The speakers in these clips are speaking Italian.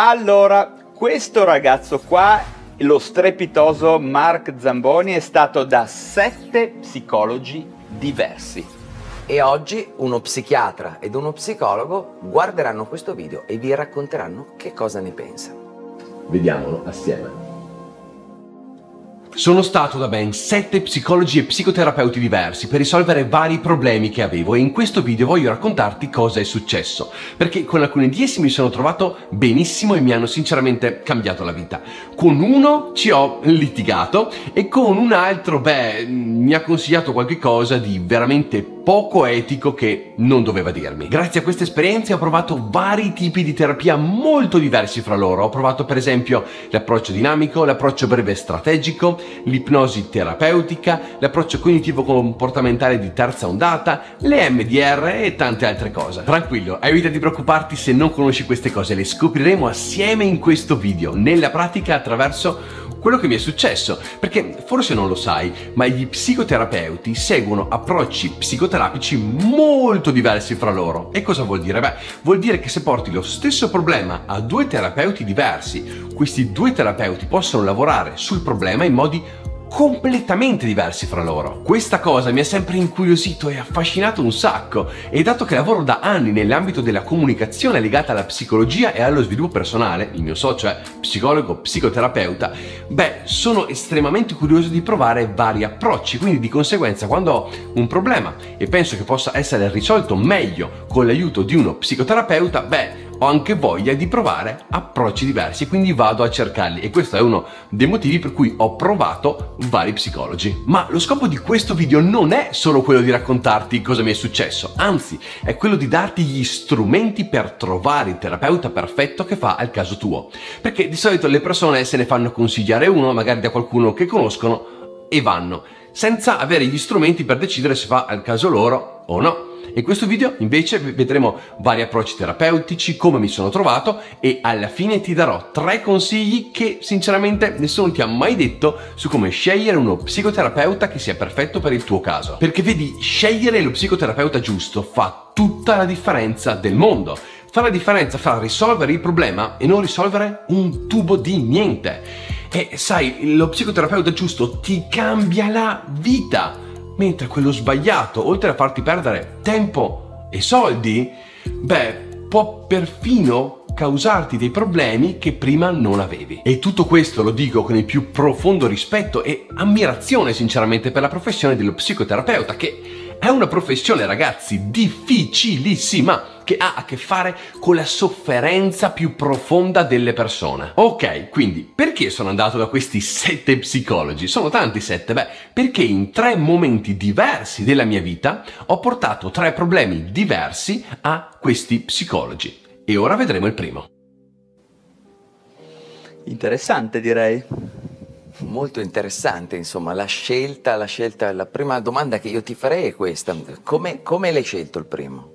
Allora, questo ragazzo qua, lo strepitoso Mark Zamboni, è stato da sette psicologi diversi. E oggi uno psichiatra ed uno psicologo guarderanno questo video e vi racconteranno che cosa ne pensano. Vediamolo assieme. Sono stato da ben 7 psicologi e psicoterapeuti diversi per risolvere vari problemi che avevo e in questo video voglio raccontarti cosa è successo, perché con alcuni di essi mi sono trovato benissimo e mi hanno sinceramente cambiato la vita. Con uno ci ho litigato e con un altro, beh, mi ha consigliato qualche cosa di veramente poco etico che non doveva dirmi. Grazie a queste esperienze ho provato vari tipi di terapia molto diversi fra loro. Ho provato per esempio l'approccio dinamico, l'approccio breve strategico, l'ipnosi terapeutica, l'approccio cognitivo-comportamentale di terza ondata, le MDR e tante altre cose. Tranquillo, evita di preoccuparti se non conosci queste cose, le scopriremo assieme in questo video, nella pratica attraverso quello che mi è successo, perché forse non lo sai, ma gli psicoterapeuti seguono approcci psicoterapici molto diversi fra loro. E cosa vuol dire? Beh, vuol dire che se porti lo stesso problema a due terapeuti diversi, questi due terapeuti possono lavorare sul problema in modi completamente diversi fra loro. Questa cosa mi ha sempre incuriosito e affascinato un sacco e dato che lavoro da anni nell'ambito della comunicazione legata alla psicologia e allo sviluppo personale, il mio socio è psicologo, psicoterapeuta, beh, sono estremamente curioso di provare vari approcci, quindi di conseguenza quando ho un problema e penso che possa essere risolto meglio con l'aiuto di uno psicoterapeuta, beh, ho anche voglia di provare approcci diversi e quindi vado a cercarli e questo è uno dei motivi per cui ho provato vari psicologi. Ma lo scopo di questo video non è solo quello di raccontarti cosa mi è successo, anzi è quello di darti gli strumenti per trovare il terapeuta perfetto che fa al caso tuo. Perché di solito le persone se ne fanno consigliare uno, magari da qualcuno che conoscono, e vanno, senza avere gli strumenti per decidere se fa al caso loro o no. In questo video invece vedremo vari approcci terapeutici, come mi sono trovato e alla fine ti darò tre consigli che sinceramente nessuno ti ha mai detto su come scegliere uno psicoterapeuta che sia perfetto per il tuo caso. Perché vedi, scegliere lo psicoterapeuta giusto fa tutta la differenza del mondo. Fa la differenza fra risolvere il problema e non risolvere un tubo di niente. E sai, lo psicoterapeuta giusto ti cambia la vita mentre quello sbagliato, oltre a farti perdere tempo e soldi, beh, può perfino causarti dei problemi che prima non avevi. E tutto questo lo dico con il più profondo rispetto e ammirazione sinceramente per la professione dello psicoterapeuta che è una professione, ragazzi, difficilissima che ha a che fare con la sofferenza più profonda delle persone. Ok, quindi perché sono andato da questi sette psicologi? Sono tanti sette, beh, perché in tre momenti diversi della mia vita ho portato tre problemi diversi a questi psicologi. E ora vedremo il primo. Interessante direi molto interessante, insomma, la scelta, la scelta, la prima domanda che io ti farei è questa, come, come l'hai scelto il primo?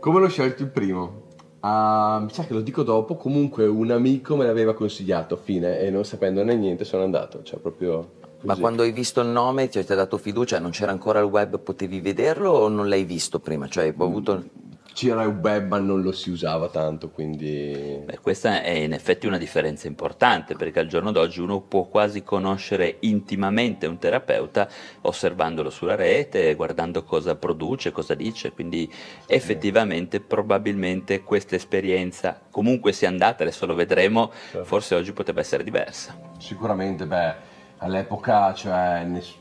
Come l'ho scelto il primo? Uh, mi sa che lo dico dopo, comunque un amico me l'aveva consigliato, fine, e non sapendone niente sono andato, cioè proprio... Così. Ma quando hai visto il nome ti ha dato fiducia, non c'era ancora il web, potevi vederlo o non l'hai visto prima? Cioè, hai avuto c'era il web ma non lo si usava tanto, quindi... Beh, questa è in effetti una differenza importante perché al giorno d'oggi uno può quasi conoscere intimamente un terapeuta osservandolo sulla rete, guardando cosa produce, cosa dice, quindi effettivamente probabilmente questa esperienza comunque sia andata, adesso lo vedremo, certo. forse oggi potrebbe essere diversa. Sicuramente, beh, all'epoca cioè, ness-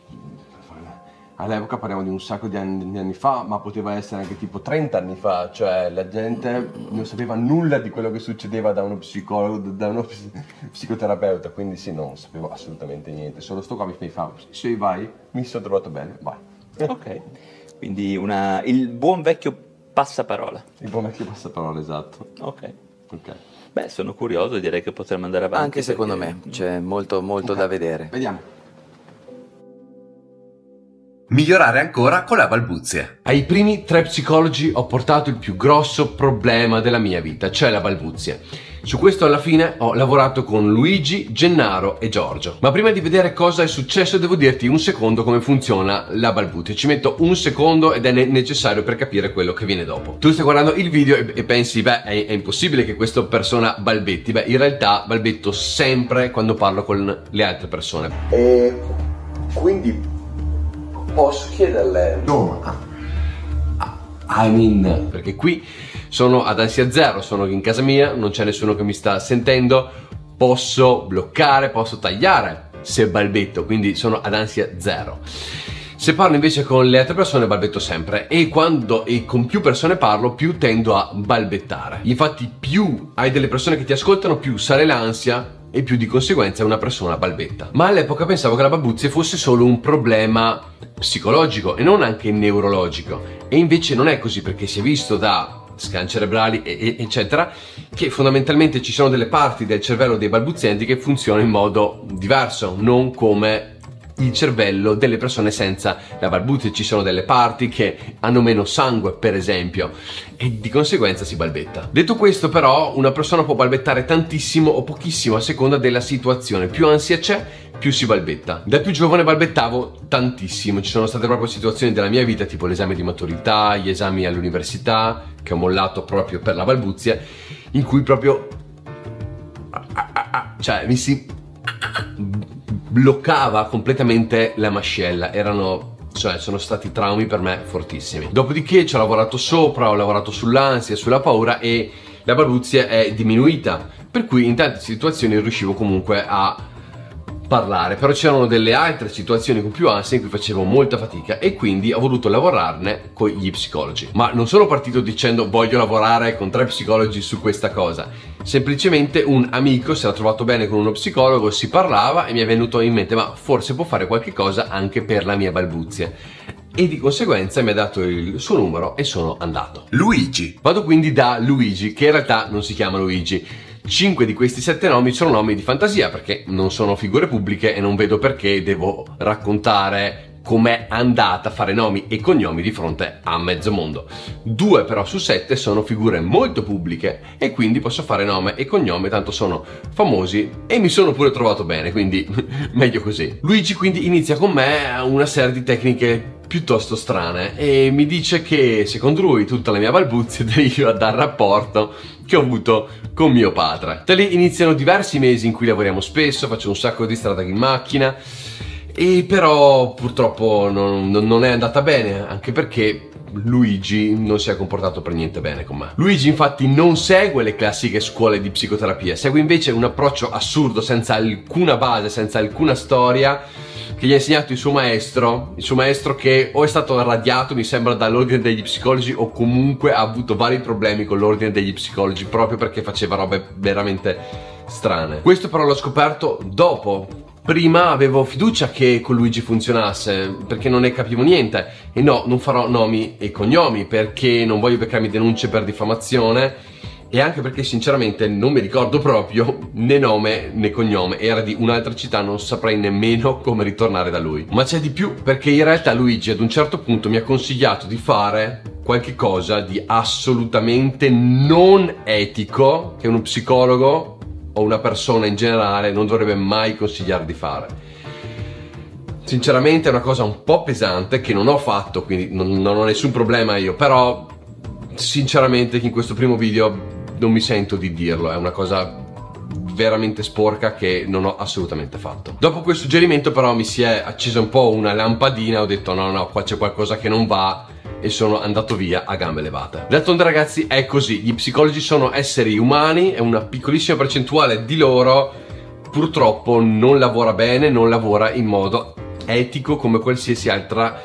all'epoca parliamo di un sacco di anni, di anni, fa, ma poteva essere anche tipo 30 anni fa, cioè la gente non sapeva nulla di quello che succedeva da uno psicologo, da uno psicoterapeuta, quindi sì, non sapevo assolutamente niente, solo sto qua mi fa, sì vai, mi sono trovato bene, vai. Ok, quindi una, il buon vecchio passaparola. Il buon vecchio passaparola, esatto. Ok. Ok. Beh, sono curioso, direi che potremmo andare avanti. Anche secondo me, c'è molto, molto okay. da vedere. Vediamo. Migliorare ancora con la balbuzia. Ai primi tre psicologi ho portato il più grosso problema della mia vita, cioè la balbuzia. Su questo alla fine ho lavorato con Luigi, Gennaro e Giorgio. Ma prima di vedere cosa è successo devo dirti un secondo come funziona la balbutia. Ci metto un secondo ed è ne- necessario per capire quello che viene dopo. Tu stai guardando il video e, e pensi, beh, è, è impossibile che questa persona balbetti. Beh, in realtà balbetto sempre quando parlo con le altre persone. E quindi posso chiederle... No, I mean, perché qui sono ad ansia zero, sono in casa mia, non c'è nessuno che mi sta sentendo, posso bloccare, posso tagliare se balbetto, quindi sono ad ansia zero. Se parlo invece con le altre persone balbetto sempre. E quando e con più persone parlo più tendo a balbettare. Infatti più hai delle persone che ti ascoltano più sale l'ansia e più di conseguenza una persona balbetta. Ma all'epoca pensavo che la balbuzie fosse solo un problema psicologico e non anche neurologico. E invece non è così perché si è visto da scan cerebrali eccetera che fondamentalmente ci sono delle parti del cervello dei balbuzienti che funzionano in modo diverso, non come il cervello delle persone senza la balbuzie. Ci sono delle parti che hanno meno sangue, per esempio, e di conseguenza si balbetta. Detto questo, però, una persona può balbettare tantissimo o pochissimo a seconda della situazione. Più ansia c'è, più si balbetta. Da più giovane balbettavo tantissimo. Ci sono state proprio situazioni della mia vita, tipo l'esame di maturità, gli esami all'università, che ho mollato proprio per la balbuzia, in cui proprio. cioè, mi si bloccava completamente la mascella, erano cioè sono stati traumi per me fortissimi. Dopodiché ci ho lavorato sopra, ho lavorato sull'ansia, sulla paura e la balbuzia è diminuita, per cui in tante situazioni riuscivo comunque a parlare, però c'erano delle altre situazioni con più ansia in cui facevo molta fatica e quindi ho voluto lavorarne con gli psicologi. Ma non sono partito dicendo voglio lavorare con tre psicologi su questa cosa, semplicemente un amico si era trovato bene con uno psicologo, si parlava e mi è venuto in mente ma forse può fare qualche cosa anche per la mia balbuzia e di conseguenza mi ha dato il suo numero e sono andato. Luigi. Vado quindi da Luigi, che in realtà non si chiama Luigi. Cinque di questi sette nomi sono nomi di fantasia perché non sono figure pubbliche e non vedo perché devo raccontare com'è andata a fare nomi e cognomi di fronte a mezzo mondo. Due però su sette sono figure molto pubbliche e quindi posso fare nome e cognome, tanto sono famosi e mi sono pure trovato bene, quindi meglio così. Luigi quindi inizia con me una serie di tecniche piuttosto strane e mi dice che secondo lui tutta la mia balbuzia deriva dal rapporto che ho avuto con mio padre. Da lì iniziano diversi mesi in cui lavoriamo spesso, faccio un sacco di strada in macchina e però purtroppo non, non è andata bene anche perché Luigi non si è comportato per niente bene con me. Luigi infatti non segue le classiche scuole di psicoterapia, segue invece un approccio assurdo senza alcuna base, senza alcuna storia che gli ha insegnato il suo maestro, il suo maestro che o è stato radiato, mi sembra, dall'ordine degli psicologi o comunque ha avuto vari problemi con l'ordine degli psicologi proprio perché faceva robe veramente strane. Questo però l'ho scoperto dopo. Prima avevo fiducia che con Luigi funzionasse perché non ne capivo niente. E no, non farò nomi e cognomi perché non voglio beccarmi denunce per diffamazione. E anche perché sinceramente non mi ricordo proprio né nome né cognome, era di un'altra città, non saprei nemmeno come ritornare da lui. Ma c'è di più perché in realtà Luigi ad un certo punto mi ha consigliato di fare qualche cosa di assolutamente non etico che uno psicologo o una persona in generale non dovrebbe mai consigliare di fare. Sinceramente è una cosa un po' pesante che non ho fatto, quindi non, non ho nessun problema io, però sinceramente in questo primo video non mi sento di dirlo, è una cosa veramente sporca che non ho assolutamente fatto. Dopo quel suggerimento però mi si è accesa un po' una lampadina, ho detto no no, qua c'è qualcosa che non va e sono andato via a gambe levate. D'altronde ragazzi è così, gli psicologi sono esseri umani e una piccolissima percentuale di loro purtroppo non lavora bene, non lavora in modo etico come qualsiasi altra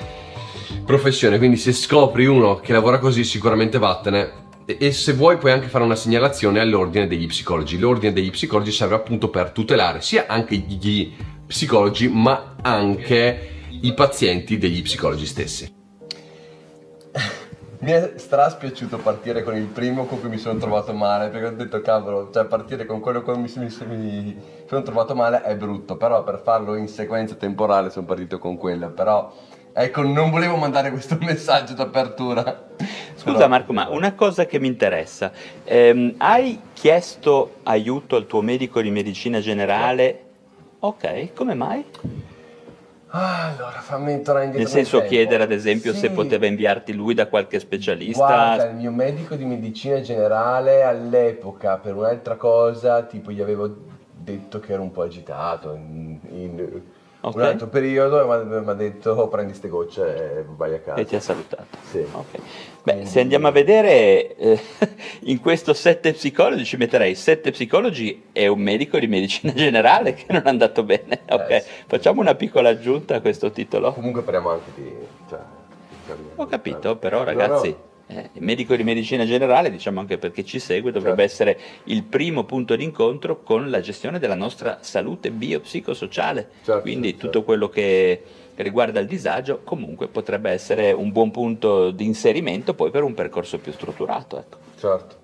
professione, quindi se scopri uno che lavora così sicuramente vattene e se vuoi puoi anche fare una segnalazione all'ordine degli psicologi. L'ordine degli psicologi serve appunto per tutelare sia anche gli psicologi ma anche i pazienti degli psicologi stessi. Mi è straspiaciuto partire con il primo con cui mi sono trovato male, perché ho detto cavolo, cioè partire con quello con cui mi, mi, mi sono trovato male è brutto, però per farlo in sequenza temporale sono partito con quello, però Ecco, non volevo mandare questo messaggio d'apertura. Scusa Però- Marco, ma una cosa che mi interessa, ehm, hai chiesto aiuto al tuo medico di medicina generale? Ok, come mai? Allora fammi tornare indietro. Nel senso chiedere ad esempio se Sì. poteva inviarti lui da qualche specialista? Guarda, il mio medico di medicina generale all'epoca per un'altra cosa, tipo gli avevo detto che ero un po' agitato in, in Ok. un altro periodo mi ha detto "Oh, prendi ste gocce e vai a casa. E ti ha salutato. Sì. Ok. Beh, se andiamo a vedere, eh, in questo sette psicologi ci metterei sette psicologi e un medico di medicina generale che non è andato bene. Ok, Eh, sì. facciamo una piccola aggiunta a questo titolo. Comunque parliamo anche di... Cioè, Ho capito, però No, ragazzi, no. Eh, il medico di medicina generale, diciamo anche perché ci segue, dovrebbe Certo. essere il primo punto d'incontro con la gestione della nostra salute biopsicosociale. Certo, Quindi certo. tutto quello che riguarda il disagio comunque potrebbe essere un buon punto di inserimento poi per un percorso più strutturato. Ecco. Certo.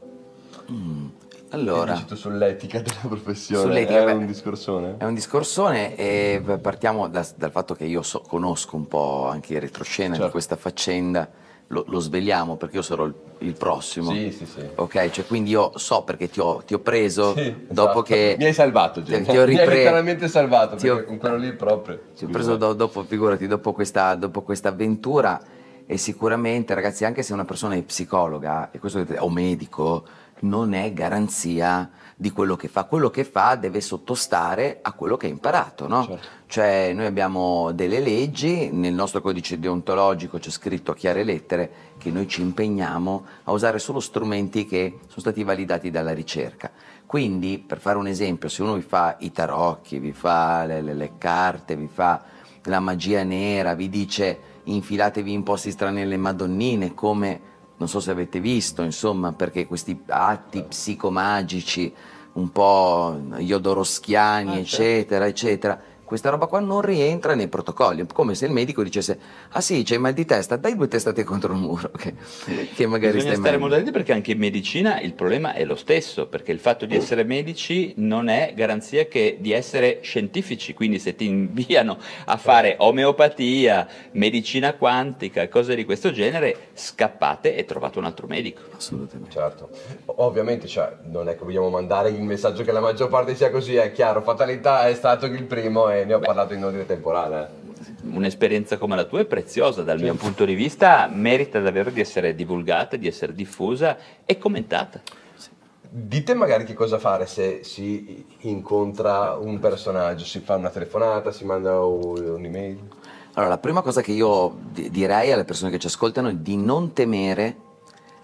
Allora, dici tu sull'etica della professione? Sull'etica, è beh, un discorsone? È un discorsone e partiamo da- dal fatto che io so- conosco un po' anche il retroscena di Certo. questa faccenda, lo, lo sveliamo perché io sarò il, il prossimo. Sì, sì, sì. Ok, cioè quindi io so perché ti ho, ti ho preso Sì, dopo esatto. che... Mi hai salvato, ti- Gian. ti ho Mi hai ripre- letteralmente salvato, ti ho- perché con quello lì proprio... Ti ho preso do- dopo, figurati, dopo questa, dopo questa avventura e sicuramente, ragazzi, anche se una persona è psicologa e questo, o medico, non è garanzia di quello che fa. Quello che fa deve sottostare a quello che ha imparato, no? Certo. Cioè noi abbiamo delle leggi, nel nostro codice deontologico c'è scritto a chiare lettere che noi ci impegniamo a usare solo strumenti che sono stati validati dalla ricerca. Quindi, per fare un esempio, se uno vi fa i tarocchi, vi fa le, le- le carte, vi fa la magia nera, vi dice infilatevi in posti strani nelle madonnine, come non so se avete visto, insomma, perché questi atti psicomagici un po' iodoroschiani, eccetera, eccetera. Questa roba qua non rientra nei protocolli, è come se il medico dicesse ah sì, c'hai mal di testa, dai due testate contro il muro, che, che magari Bisogna stai stare molto attenti perché anche in medicina il problema è lo stesso, perché il fatto di essere medici non è garanzia che di essere scientifici, quindi se ti inviano a fare omeopatia, medicina quantica, cose di questo genere, scappate e trovate un altro medico. Assolutamente. Certo, ovviamente cioè, non è che vogliamo mandare il messaggio che la maggior parte sia così, è chiaro, fatalità è stato il primo e ne ho parlato in ordine temporale. Un'esperienza come la tua è preziosa dal mio punto di vista, merita davvero di essere divulgata, di essere diffusa e commentata. Dite magari che cosa fare se si incontra un personaggio, si fa una telefonata, si manda un- un'email. Allora, la prima cosa che io di- direi alle persone che ci ascoltano è di non temere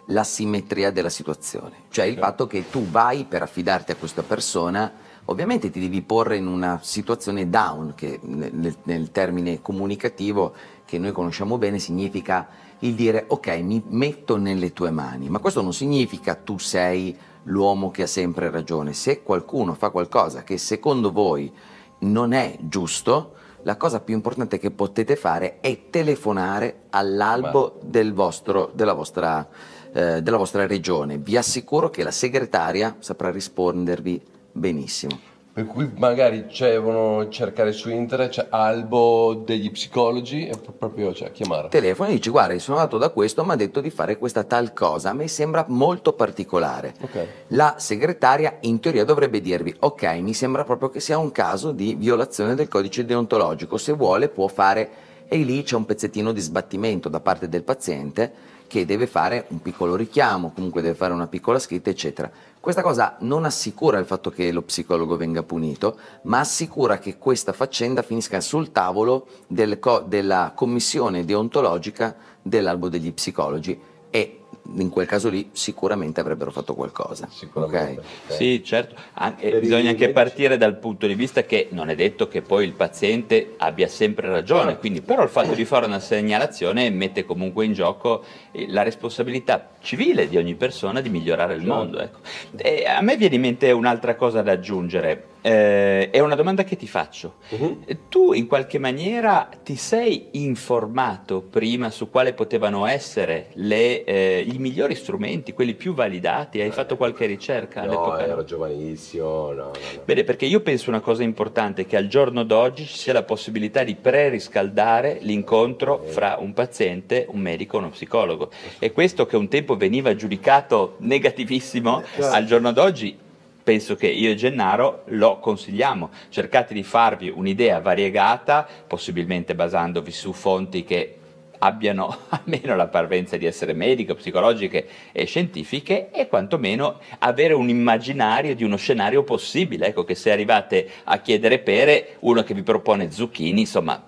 la simmetria della situazione, cioè il fatto che tu vai per affidarti a questa persona, ovviamente ti devi porre in una situazione down, che nel, nel- termine comunicativo che noi conosciamo bene significa il dire ok, mi metto nelle tue mani, ma questo non significa tu sei l'uomo che ha sempre ragione, se qualcuno fa qualcosa che secondo voi non è giusto, la cosa più importante che potete fare è telefonare all'albo del vostro, della, vostra, eh, della vostra regione. Vi assicuro che la segretaria saprà rispondervi benissimo. Per cui magari devono cercare su internet, c'è albo degli psicologi e pro- proprio cioè, chiamare. Telefoni e dici guarda sono andato da questo, mi ha detto di fare questa tal cosa, a me sembra molto particolare. Ok. La segretaria in teoria dovrebbe dirvi ok, mi sembra proprio che sia un caso di violazione del codice deontologico, se vuole può fare e lì c'è un pezzettino di sbattimento da parte del paziente che deve fare un piccolo richiamo, comunque deve fare una piccola scritta, eccetera. Questa cosa non assicura il fatto che lo psicologo venga punito, ma assicura che questa faccenda finisca sul tavolo del co- della commissione deontologica dell'albo degli psicologi e in quel caso lì sicuramente avrebbero fatto qualcosa. Sicuramente. ok? Ok. Sì, certo, Anche- bisogna anche medici. partire dal punto di vista che non è detto che poi il paziente abbia sempre ragione, quindi però il fatto di fare una segnalazione mette comunque in gioco eh, la responsabilità civile di ogni persona di migliorare il mondo. ecco. E a me viene in mente un'altra cosa da aggiungere. Eh, è una domanda che ti faccio. Mhm. Tu in qualche maniera ti sei informato prima su quali potevano essere le, eh, i migliori strumenti, quelli più validati? Hai fatto qualche ricerca No, all'epoca? ero giovanissimo, no, no, no. Bene, perché io penso una cosa importante, che al giorno d'oggi ci sia la possibilità di pre-riscaldare l'incontro fra un paziente, un medico e uno psicologo. E questo che un tempo veniva giudicato negativissimo, al giorno d'oggi penso che io e Gennaro lo consigliamo. Cercate di farvi un'idea variegata, possibilmente basandovi su fonti che abbiano almeno la parvenza di essere mediche, psicologiche e scientifiche e quantomeno avere un immaginario di uno scenario possibile. Ecco che se arrivate a chiedere pere, uno che vi propone zucchini, insomma,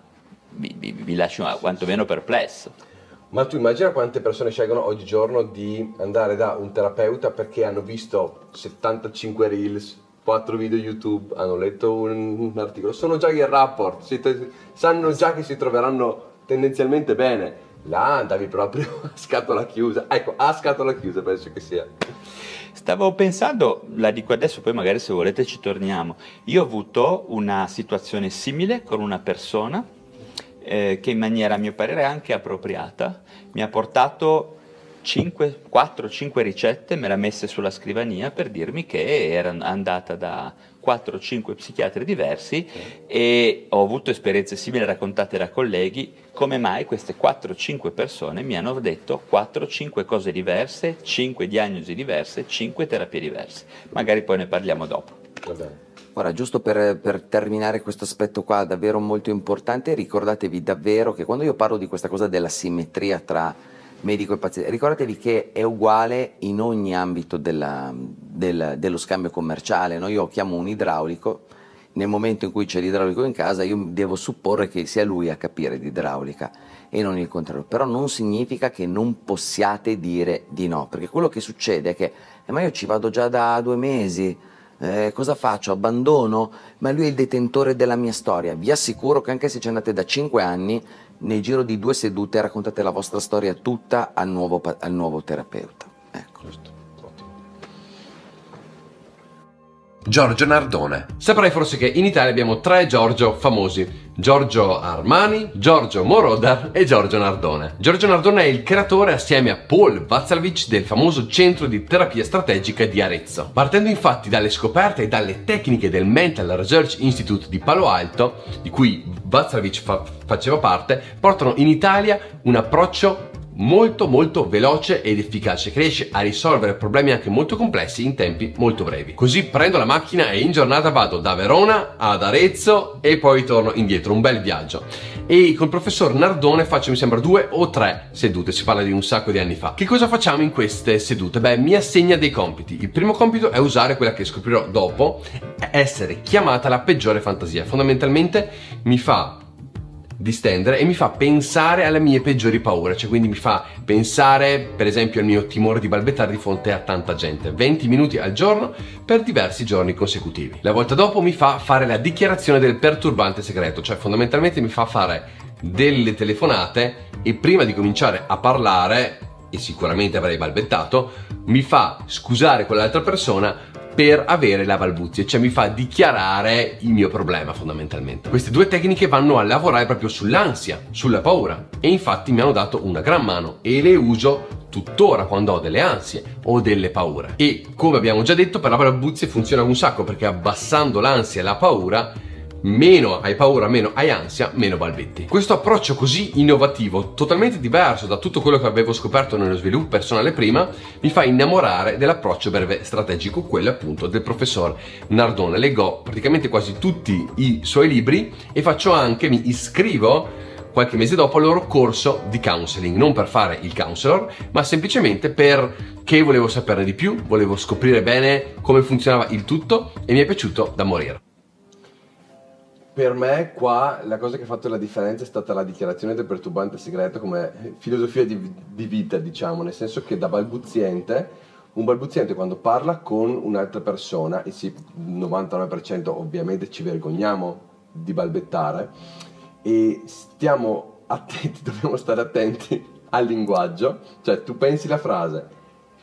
vi, vi, vi lascio quantomeno perplesso. Ma tu immagina quante persone scelgono oggigiorno di andare da un terapeuta perché hanno visto 75 reels, 4 video YouTube, hanno letto un, articolo, sono già in rapport, si sanno già che si troveranno tendenzialmente bene. Là andavi proprio a scatola chiusa. Ecco, a scatola chiusa penso che sia. Stavo pensando, la dico adesso, poi magari se volete ci torniamo. Io ho avuto una situazione simile con una persona eh, che in maniera a mio parere anche appropriata mi ha portato 4-5 ricette, me le ha messe sulla scrivania per dirmi che era andata da 4-5 psichiatri diversi e ho avuto esperienze simili raccontate da colleghi, come mai queste 4-5 persone mi hanno detto 4-5 cose diverse, 5 diagnosi diverse, 5 terapie diverse. Magari poi ne parliamo dopo. Va bene. Ora, giusto per, per terminare questo aspetto qua, davvero molto importante, ricordatevi davvero che quando io parlo di questa cosa della simmetria tra medico e paziente, ricordatevi che è uguale in ogni ambito della- del- dello scambio commerciale. no? Io chiamo un idraulico, nel momento in cui c'è l'idraulico in casa, io devo supporre che sia lui a capire di idraulica e non il contrario. Però non significa che non possiate dire di no, perché quello che succede è che, "Eh, ma io ci vado già da due mesi, eh, cosa faccio? Abbandono? Ma lui è il detentore della mia storia. Vi assicuro che anche se ci andate da 5 anni, nel giro di due sedute raccontate la vostra storia tutta al nuovo, al nuovo terapeuta. Ecco. Giorgio Nardone. Saprai forse che in Italia abbiamo tre Giorgio famosi. Giorgio Armani, Giorgio Moroder e Giorgio Nardone. Giorgio Nardone è il creatore assieme a Paul Vazalvich del famoso centro di terapia strategica di Arezzo. Partendo infatti dalle scoperte e dalle tecniche del Mental Research Institute di Palo Alto, di cui Vazalvich fa- faceva parte, portano in Italia un approccio molto molto veloce ed efficace che riesce a risolvere problemi anche molto complessi in tempi molto brevi. Così prendo la macchina e in giornata vado da Verona ad Arezzo e poi torno indietro, un bel viaggio. E col professor Nardone faccio mi sembra due o tre sedute, si parla di un sacco di anni fa. Che cosa facciamo in queste sedute? Beh, mi assegna dei compiti. Il primo compito è usare quella che scoprirò dopo, essere chiamata la peggiore fantasia. Fondamentalmente mi fa distendere e mi fa pensare alle mie peggiori paure, cioè quindi mi fa pensare per esempio al mio timore di balbettare di fronte a tanta gente, 20 minuti al giorno per diversi giorni consecutivi. La volta dopo mi fa fare la dichiarazione del perturbante segreto, cioè fondamentalmente mi fa fare delle telefonate e prima di cominciare a parlare, e sicuramente avrei balbettato, mi fa scusare quell'altra persona per avere la balbuzie, cioè mi fa dichiarare il mio problema fondamentalmente. Queste due tecniche vanno a lavorare proprio sull'ansia, sulla paura e infatti mi hanno dato una gran mano e le uso tuttora quando ho delle ansie o delle paure. E come abbiamo già detto per la balbuzie funziona un sacco perché abbassando l'ansia e la paura meno hai paura, meno hai ansia, meno balbetti. Questo approccio così innovativo, totalmente diverso da tutto quello che avevo scoperto nello sviluppo personale prima, mi fa innamorare dell'approccio breve strategico, quello appunto del professor Nardone. Leggo praticamente quasi tutti i suoi libri e faccio anche, mi iscrivo qualche mese dopo al loro corso di counseling, non per fare il counselor, ma semplicemente perché volevo saperne di più, volevo scoprire bene come funzionava il tutto e mi è piaciuto da morire. Per me qua la cosa che ha fatto la differenza è stata la dichiarazione del perturbante segreto come filosofia di, di vita, diciamo, nel senso che da balbuziente, un balbuziente quando parla con un'altra persona, e sì, il 99% ovviamente ci vergogniamo di balbettare, e stiamo attenti, dobbiamo stare attenti al linguaggio, cioè tu pensi la frase,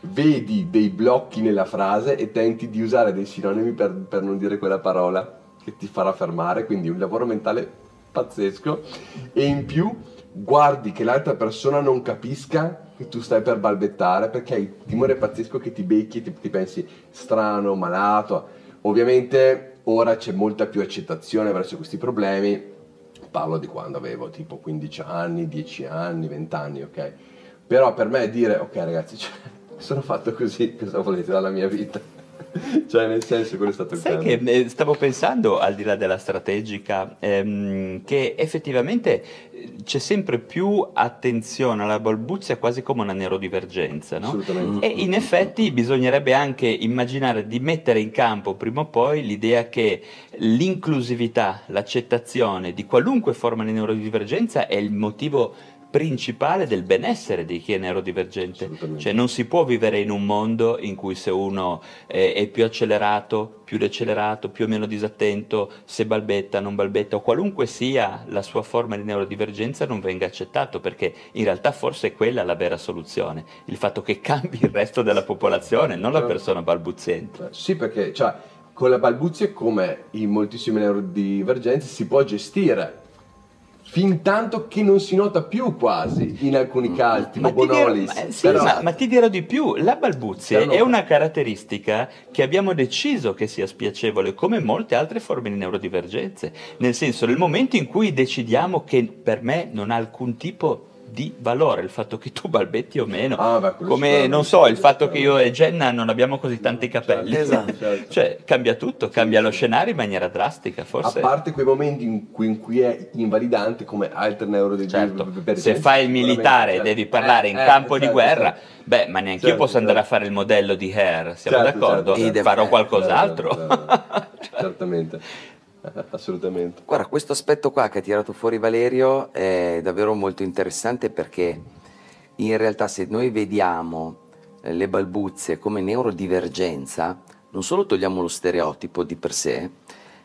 vedi dei blocchi nella frase e tenti di usare dei sinonimi per, per non dire quella parola che ti farà fermare, quindi un lavoro mentale pazzesco e in più guardi che l'altra persona non capisca che tu stai per balbettare perché hai timore pazzesco che ti becchi e ti, ti pensi strano, malato. Ovviamente ora c'è molta più accettazione verso questi problemi, parlo di quando avevo tipo 15 anni, 10 anni, 20 anni, ok? Però per me dire, ok ragazzi, cioè, sono fatto così, cosa volete dalla mia vita? cioè nel senso quello è stato il Sai che eh, stavo pensando al di là della strategica ehm, che effettivamente eh, c'è sempre più attenzione alla balbuzia quasi come una neurodivergenza no? Assolutamente. e in effetti bisognerebbe anche immaginare di mettere in campo prima o poi l'idea che l'inclusività, l'accettazione di qualunque forma di neurodivergenza è il motivo principale del benessere di chi è neurodivergente. Cioè non si può vivere in un mondo in cui se uno è, è, più accelerato, più decelerato, più o meno disattento, se balbetta, non balbetta o qualunque sia la sua forma di neurodivergenza non venga accettato perché in realtà forse è quella la vera soluzione, il fatto che cambi il resto della popolazione, non la persona balbuziente. Sì, perché cioè, con la balbuzia come in moltissime neurodivergenze si può gestire fin tanto che non si nota più quasi in alcuni casi, tipo Bonolis. Dirò, ma, sì, però... ma, ma, ti dirò di più, la balbuzia è una caratteristica che abbiamo deciso che sia spiacevole, come molte altre forme di neurodivergenze. Nel senso, nel momento in cui decidiamo che per me non ha alcun tipo di valore il fatto che tu balbetti o meno. Ah, beh, come non so il fatto che io e Jenna non abbiamo così tanti capelli. certo, esatto. cioè cambia tutto cambia lo scenario in maniera drastica forse a parte quei momenti in cui, in cui è invalidante come altre neuro certo. se fai il militare e devi parlare eh, in campo eh, di certo, guerra. certo. beh ma neanche io posso andare a fare il modello di Hair siamo certo, d'accordo? certo. farò qualcos'altro. Certamente Assolutamente. Guarda, questo aspetto qua che ha tirato fuori Valerio è davvero molto interessante perché in realtà se noi vediamo eh, le balbuzie come neurodivergenza, non solo togliamo lo stereotipo di per sé,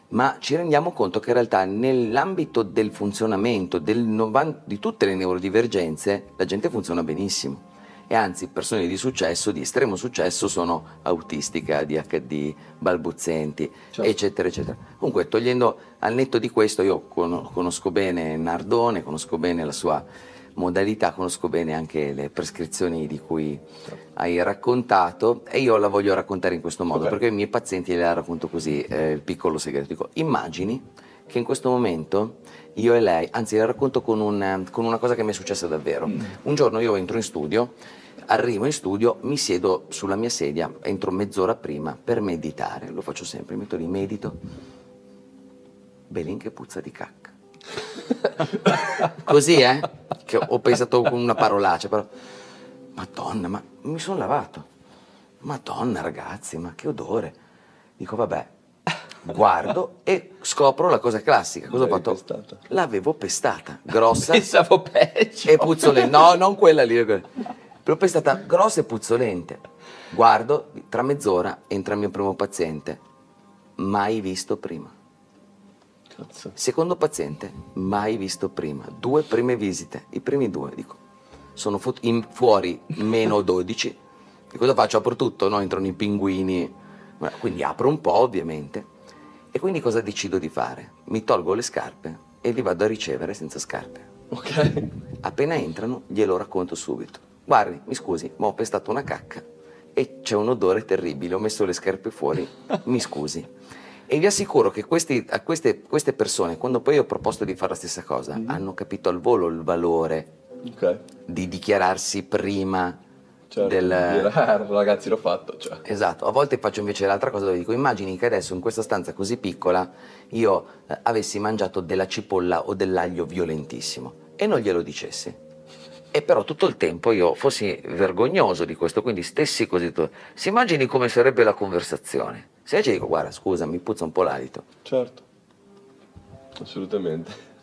ma ci rendiamo conto che in realtà nell'ambito del funzionamento del 90, di tutte le neurodivergenze la gente funziona benissimo e anzi persone di successo, di estremo successo, sono autistiche, ADHD, balbuzienti, certo. eccetera, eccetera. Comunque, togliendo al netto di questo, io conosco bene Nardone, conosco bene la sua modalità, conosco bene anche le prescrizioni di cui certo. hai raccontato e io la voglio raccontare in questo modo, okay. perché ai miei pazienti le racconto così, eh, il piccolo segreto. Dico, immagini che in questo momento io e lei, anzi la racconto con, un, con una cosa che mi è successa davvero. Mm. Un giorno io entro in studio, arrivo in studio, mi siedo sulla mia sedia, entro mezz'ora prima per meditare, lo faccio sempre, metto lì, medito. Belin che puzza di cacca. Così, eh? Che ho pensato con una parolaccia, però... Madonna, ma mi sono lavato. Madonna, ragazzi, ma che odore. Dico, vabbè, guardo e scopro la cosa classica. Cosa ho fatto? Pestata. L'avevo pestata, grossa. Pensavo peggio. E puzzolente. No, non quella lì. L'ho pestata grossa e puzzolente. Guardo, tra mezz'ora entra il mio primo paziente. Mai visto prima. Cazzo. Secondo paziente, mai visto prima. Due prime visite, i primi due, dico. Sono fu- in, fuori meno 12. E cosa faccio? Apro tutto, no? Entrano i pinguini. Quindi apro un po', ovviamente e quindi cosa decido di fare? Mi tolgo le scarpe e li vado a ricevere senza scarpe. Ok. Appena entrano glielo racconto subito. Guardi, mi scusi, ma ho pestato una cacca e c'è un odore terribile, ho messo le scarpe fuori, mi scusi. E vi assicuro che questi, a queste, queste, persone, quando poi ho proposto di fare la stessa cosa, mm-hmm. hanno capito al volo il valore okay. di dichiararsi prima Certo, del... dire, ah, ragazzi l'ho fatto. Cioè. Esatto, a volte faccio invece l'altra cosa dove dico immagini che adesso in questa stanza così piccola io eh, avessi mangiato della cipolla o dell'aglio violentissimo e non glielo dicessi. E però tutto il tempo io fossi vergognoso di questo, quindi stessi così. Si immagini come sarebbe la conversazione. Se invece dico guarda scusa mi puzza un po' l'alito. Certo, assolutamente.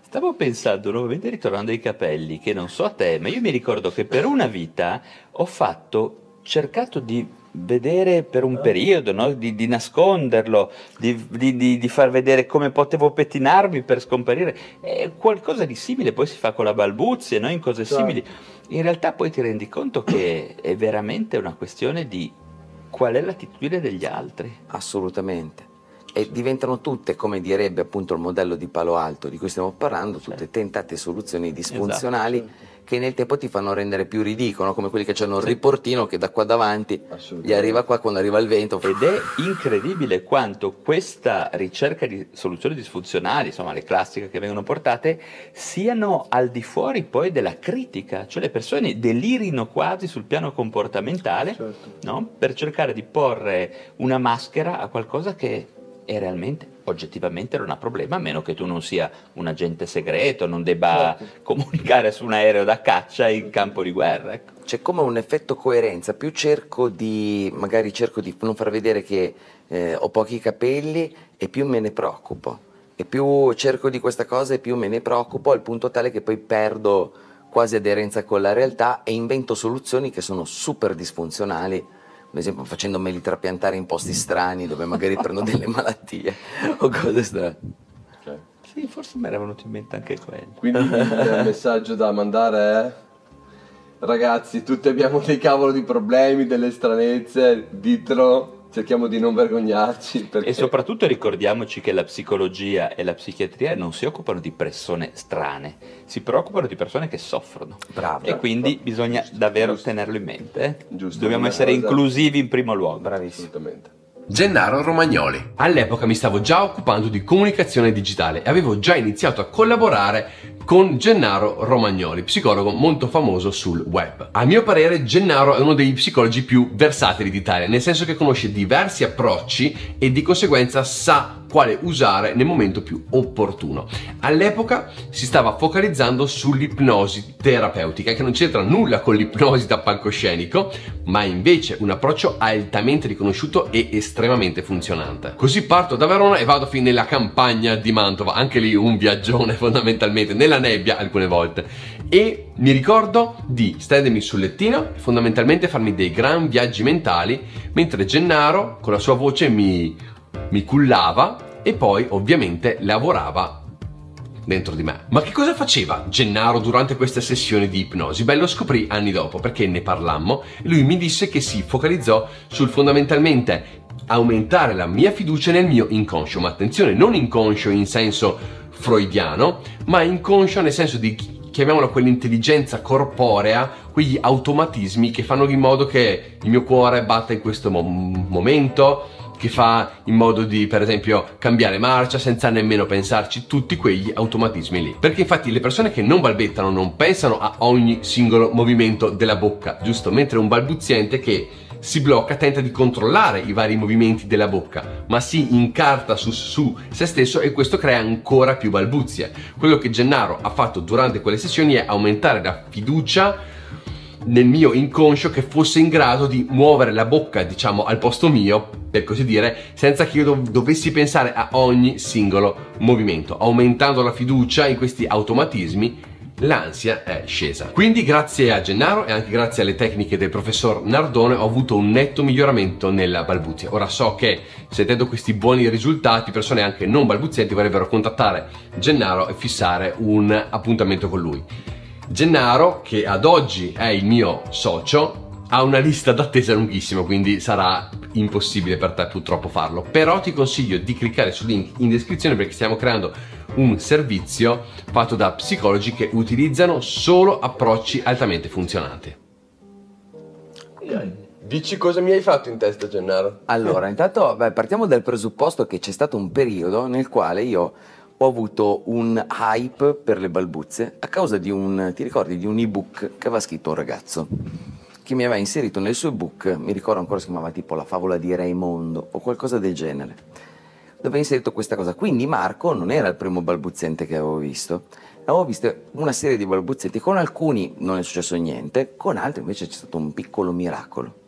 Stavo pensando nuovamente ritornando ai capelli, che non so a te, ma io mi ricordo che per una vita ho fatto, cercato di vedere per un periodo, no? di, di, nasconderlo, di, di, di, far vedere come potevo pettinarmi per scomparire. È qualcosa di simile, poi si fa con la balbuzia, no? in cose certo. simili. In realtà poi ti rendi conto che è veramente una questione di qual è l'attitudine degli altri. Assolutamente. E diventano tutte, come direbbe appunto il modello di Palo Alto di cui stiamo parlando, tutte tentate soluzioni disfunzionali. Esatto che nel tempo ti fanno rendere più ridicolo, come quelli che hanno il riportino che da qua davanti gli arriva qua quando arriva il vento. Ed è incredibile quanto questa ricerca di soluzioni disfunzionali, insomma le classiche che vengono portate, siano al di fuori poi della critica, cioè le persone delirino quasi sul piano comportamentale certo. no? per cercare di porre una maschera a qualcosa che è realmente oggettivamente non ha problema, a meno che tu non sia un agente segreto, non debba certo. comunicare su un aereo da caccia in campo di guerra. Ecco. C'è come un effetto coerenza, più cerco di, magari cerco di non far vedere che eh, ho pochi capelli e più me ne preoccupo. E più cerco di questa cosa e più me ne preoccupo al punto tale che poi perdo quasi aderenza con la realtà e invento soluzioni che sono super disfunzionali ad esempio facendomeli trapiantare in posti strani dove magari prendo delle malattie o cose strane. Okay. Sì, forse mi era venuto in mente anche quello. Quindi il messaggio da mandare è ragazzi, tutti abbiamo dei cavolo di problemi, delle stranezze, ditelo cerchiamo di non vergognarci. Perché... E soprattutto ricordiamoci che la psicologia e la psichiatria non si occupano di persone strane, si preoccupano di persone che soffrono. Bravo. E quindi giusto, bisogna giusto, davvero giusto. tenerlo in mente. Giusto, Dobbiamo essere cosa... inclusivi in primo luogo. Bravissimo. Assolutamente. Gennaro Romagnoli. All'epoca mi stavo già occupando di comunicazione digitale e avevo già iniziato a collaborare con Gennaro Romagnoli, psicologo molto famoso sul web. A mio parere Gennaro è uno dei psicologi più versatili d'Italia, nel senso che conosce diversi approcci e di conseguenza sa quale usare nel momento più opportuno. All'epoca si stava focalizzando sull'ipnosi terapeutica, che non c'entra nulla con l'ipnosi da palcoscenico, ma invece un approccio altamente riconosciuto e estremamente funzionante. Così parto da Verona e vado fin nella campagna di Mantova, anche lì un viaggione fondamentalmente, nella nebbia alcune volte. E mi ricordo di stendermi sul lettino e fondamentalmente farmi dei gran viaggi mentali, mentre Gennaro con la sua voce mi mi cullava e poi ovviamente lavorava dentro di me. Ma che cosa faceva Gennaro durante queste sessioni di ipnosi? Beh, lo scoprì anni dopo perché ne parlammo e lui mi disse che si focalizzò sul fondamentalmente aumentare la mia fiducia nel mio inconscio, ma attenzione, non inconscio in senso freudiano, ma inconscio nel senso di chiamiamola quell'intelligenza corporea, quegli automatismi che fanno in modo che il mio cuore batta in questo mo- momento, che fa in modo di, per esempio, cambiare marcia senza nemmeno pensarci, tutti quegli automatismi lì. Perché infatti le persone che non balbettano non pensano a ogni singolo movimento della bocca, giusto? Mentre un balbuziente che si blocca tenta di controllare i vari movimenti della bocca, ma si incarta su, su, se stesso e questo crea ancora più balbuzie. Quello che Gennaro ha fatto durante quelle sessioni è aumentare la fiducia nel mio inconscio che fosse in grado di muovere la bocca, diciamo, al posto mio, per così dire, senza che io dov- dovessi pensare a ogni singolo movimento. Aumentando la fiducia in questi automatismi, l'ansia è scesa. Quindi grazie a Gennaro e anche grazie alle tecniche del professor Nardone ho avuto un netto miglioramento nella balbuzia. Ora so che sentendo questi buoni risultati persone anche non balbuzienti vorrebbero contattare Gennaro e fissare un appuntamento con lui. Gennaro, che ad oggi è il mio socio, ha una lista d'attesa lunghissima, quindi sarà impossibile per te purtroppo farlo. Però ti consiglio di cliccare sul link in descrizione perché stiamo creando un servizio fatto da psicologi che utilizzano solo approcci altamente funzionanti. Dici cosa mi hai fatto in testa, Gennaro? Allora, intanto beh, partiamo dal presupposto che c'è stato un periodo nel quale io ho avuto un hype per le balbuzze a causa di un, ti ricordi, di un ebook che aveva scritto un ragazzo che mi aveva inserito nel suo ebook, mi ricordo ancora si chiamava tipo La favola di Raimondo o qualcosa del genere, dove aveva inserito questa cosa. Quindi Marco non era il primo balbuziente che avevo visto, avevo visto una serie di balbuzzietti, con alcuni non è successo niente, con altri invece c'è stato un piccolo miracolo.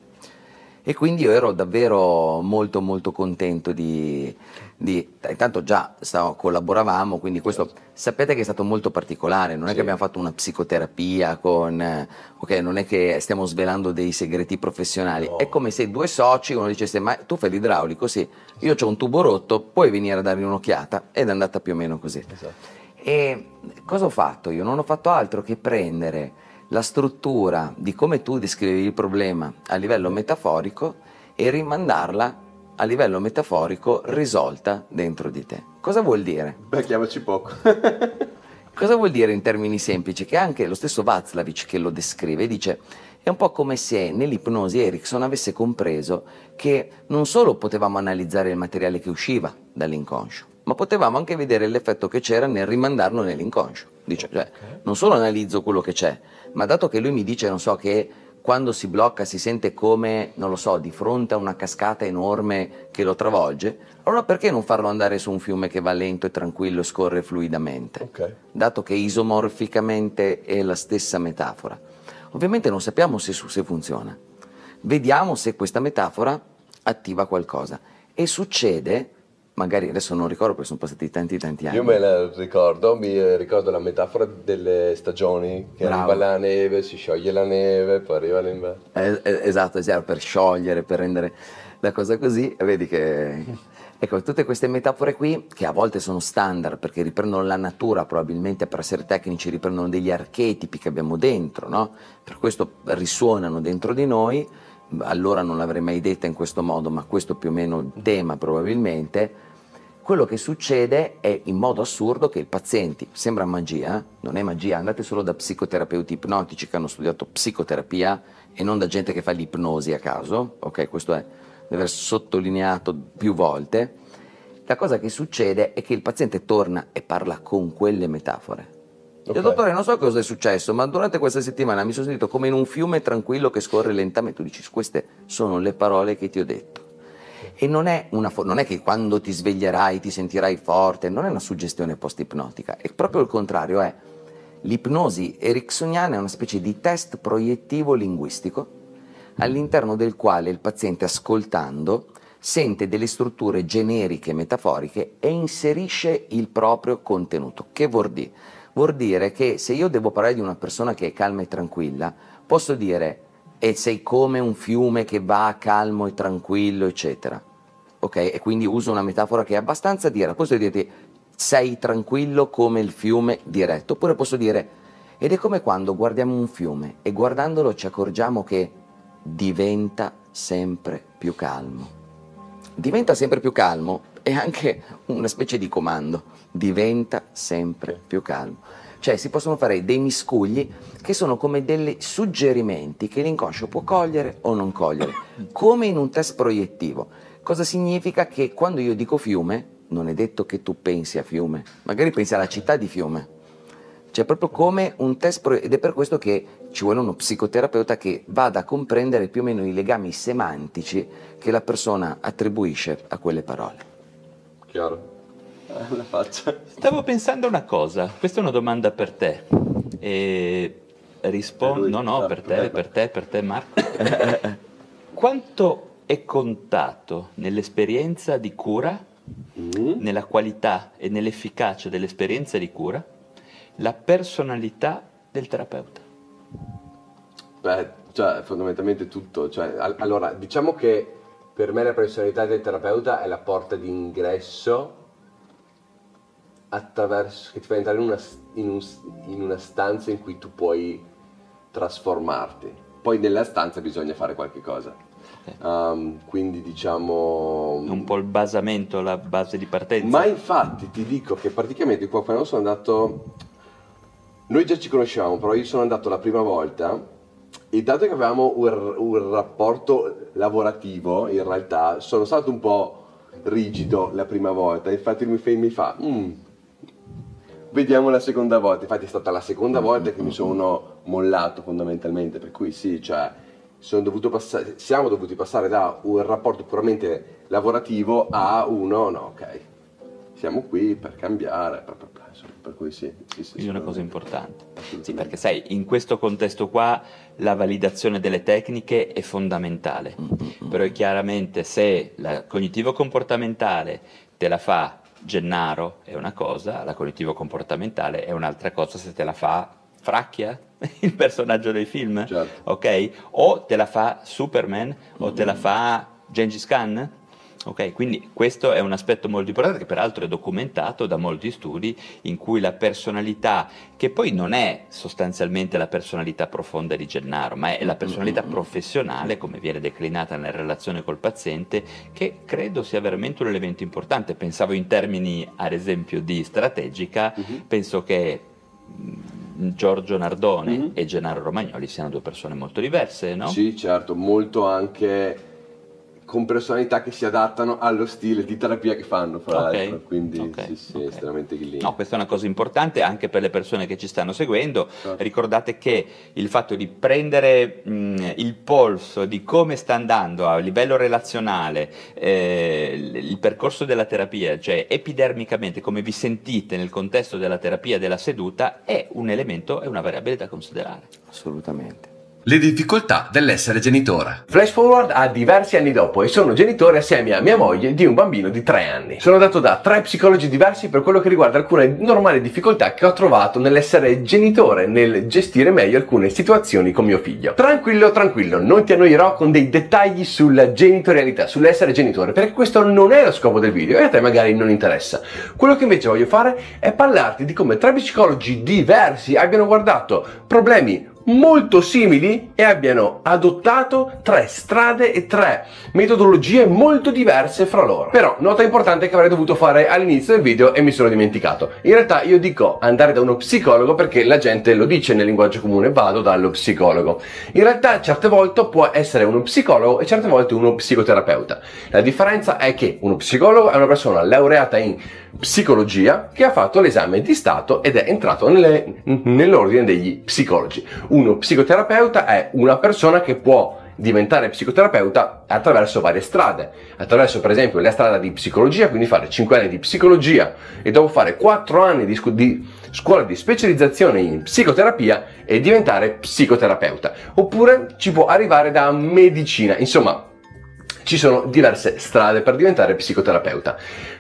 E quindi io ero davvero molto molto contento di, di, intanto già stavo, collaboravamo, quindi questo certo. sapete che è stato molto particolare, non è sì. che abbiamo fatto una psicoterapia con, eh, ok, non è che stiamo svelando dei segreti professionali, no. è come se due soci, uno dicesse, ma tu fai l'idraulico, sì, io ho un tubo rotto, puoi venire a darmi un'occhiata, ed è andata più o meno così. Esatto. E cosa ho fatto io? Non ho fatto altro che prendere la struttura di come tu descrivi il problema a livello metaforico e rimandarla a livello metaforico risolta dentro di te. Cosa vuol dire? Beh, chiamaci poco. Cosa vuol dire in termini semplici? Che anche lo stesso Václavic che lo descrive dice è un po' come se nell'ipnosi Erickson avesse compreso che non solo potevamo analizzare il materiale che usciva dall'inconscio, ma potevamo anche vedere l'effetto che c'era nel rimandarlo nell'inconscio. Dice, cioè, non solo analizzo quello che c'è, ma dato che lui mi dice, non so, che quando si blocca si sente come, non lo so, di fronte a una cascata enorme che lo travolge, allora perché non farlo andare su un fiume che va lento e tranquillo e scorre fluidamente? Okay. Dato che isomorficamente è la stessa metafora. Ovviamente non sappiamo se, se funziona. Vediamo se questa metafora attiva qualcosa. E succede magari adesso non ricordo perché sono passati tanti tanti anni. Io me la ricordo, mi ricordo la metafora delle stagioni, che Bravo. arriva la neve, si scioglie la neve, poi arriva l'inverno. Eh, eh, esatto, esatto, per sciogliere, per rendere la cosa così, vedi che... Ecco, tutte queste metafore qui, che a volte sono standard perché riprendono la natura, probabilmente per essere tecnici riprendono degli archetipi che abbiamo dentro, no? Per questo risuonano dentro di noi, allora non l'avrei mai detta in questo modo, ma questo più o meno il tema probabilmente quello che succede è in modo assurdo che i pazienti, sembra magia, non è magia, andate solo da psicoterapeuti ipnotici che hanno studiato psicoterapia e non da gente che fa l'ipnosi a caso, ok? Questo è, deve essere sottolineato più volte. La cosa che succede è che il paziente torna e parla con quelle metafore. Okay. Io, dottore, non so cosa è successo, ma durante questa settimana mi sono sentito come in un fiume tranquillo che scorre lentamente. Tu dici, queste sono le parole che ti ho detto. E non è, una, non è che quando ti sveglierai ti sentirai forte, non è una suggestione post-ipnotica, è proprio il contrario, è l'ipnosi ericksoniana è una specie di test proiettivo linguistico all'interno del quale il paziente ascoltando sente delle strutture generiche metaforiche e inserisce il proprio contenuto. Che vuol dire? Vuol dire che se io devo parlare di una persona che è calma e tranquilla, posso dire e sei come un fiume che va calmo e tranquillo, eccetera. Ok? E quindi uso una metafora che è abbastanza diretta. Posso dirti sei tranquillo come il fiume diretto, oppure posso dire ed è come quando guardiamo un fiume e guardandolo ci accorgiamo che diventa sempre più calmo. Diventa sempre più calmo è anche una specie di comando, diventa sempre più calmo. Cioè si possono fare dei miscugli che sono come dei suggerimenti che l'inconscio può cogliere o non cogliere, come in un test proiettivo. Cosa significa che quando io dico fiume, non è detto che tu pensi a fiume, magari pensi alla città di fiume. Cioè proprio come un test pro- ed è per questo che ci vuole uno psicoterapeuta che vada a comprendere più o meno i legami semantici che la persona attribuisce a quelle parole. Chiaro. Eh, la faccia. Stavo pensando una cosa, questa è una domanda per te. E rispondo, no, no, per te, per te, per te, Marco. Quanto è contato nell'esperienza di cura, mm. nella qualità e nell'efficacia dell'esperienza di cura, la personalità del terapeuta? Beh, cioè, fondamentalmente tutto. Cioè, allora, diciamo che per me la personalità del terapeuta è la porta d'ingresso attraverso, che ti fa entrare in una, in, un, in una stanza in cui tu puoi trasformarti. Poi nella stanza bisogna fare qualche cosa. Um, quindi diciamo un po' il basamento, la base di partenza. Ma infatti ti dico che praticamente qua quando sono andato noi già ci conoscevamo, però io sono andato la prima volta e dato che avevamo un, un rapporto lavorativo, in realtà sono stato un po' rigido la prima volta. Infatti lui mi fa, mm, vediamo la seconda volta. Infatti è stata la seconda volta che mi sono mollato fondamentalmente, per cui sì, cioè passare, siamo dovuti passare da un rapporto puramente lavorativo a uno, no, ok, siamo qui per cambiare, per, per, per cui sì. sì, sì Quindi una cosa importante. Sì, perché sai, in questo contesto qua la validazione delle tecniche è fondamentale, mm-hmm. però è chiaramente se la cognitivo-comportamentale te la fa Gennaro è una cosa, la cognitivo comportamentale è un'altra cosa se te la fa Fracchia, il personaggio del film, Certo. ok? O te la fa Superman o te la fa Gengis Khan. Ok, quindi questo è un aspetto molto importante che peraltro è documentato da molti studi in cui la personalità, che poi non è sostanzialmente la personalità profonda di Gennaro, ma è la personalità professionale, come viene declinata nella relazione col paziente, che credo sia veramente un elemento importante. Pensavo in termini, ad esempio, di strategica, penso che Giorgio Nardone Mhm. e Gennaro Romagnoli siano due persone molto diverse, no? Sì, certo, molto anche con personalità che si adattano allo stile di terapia che fanno, fra Ok, l'altro. Quindi ok, sì, sì, ok. estremamente in linea. No, questa è una cosa importante anche per le persone che ci stanno seguendo. Certo. Ricordate che il fatto di prendere mh, il polso di come sta andando a livello relazionale eh, il il percorso della terapia, cioè epidermicamente come vi sentite nel contesto della terapia della seduta, è un elemento, è una variabile da considerare. Assolutamente. Le difficoltà dell'essere genitore. Flash forward a diversi anni dopo e sono genitore assieme a mia moglie di un bambino di 3 anni. Sono andato da tre psicologi diversi per quello che riguarda alcune normali difficoltà che ho trovato nell'essere genitore, nel gestire meglio alcune situazioni con mio figlio. Tranquillo, tranquillo, non ti annoierò con dei dettagli sulla genitorialità, sull'essere genitore, perché questo non è lo scopo del video e a te magari non interessa. Quello che invece voglio fare è parlarti di come tre psicologi diversi abbiano guardato problemi molto simili e abbiano adottato tre strade e tre metodologie molto diverse fra loro. Però, nota importante che avrei dovuto fare all'inizio del video e mi sono dimenticato. In realtà io dico andare da uno psicologo perché la gente lo dice nel linguaggio comune, vado dallo psicologo. In realtà certe volte può essere uno psicologo e certe volte uno psicoterapeuta. La differenza è che uno psicologo è una persona laureata in psicologia che ha fatto l'esame di Stato ed è entrato nelle- nell'ordine degli psicologi. Uno psicoterapeuta è una persona che può diventare psicoterapeuta attraverso varie strade, attraverso per esempio la strada di psicologia, quindi fare 5 anni di psicologia e dopo fare 4 anni di, scu- di scuola di specializzazione in psicoterapia e diventare psicoterapeuta. Oppure ci può arrivare da medicina, insomma ci sono diverse strade per diventare psicoterapeuta,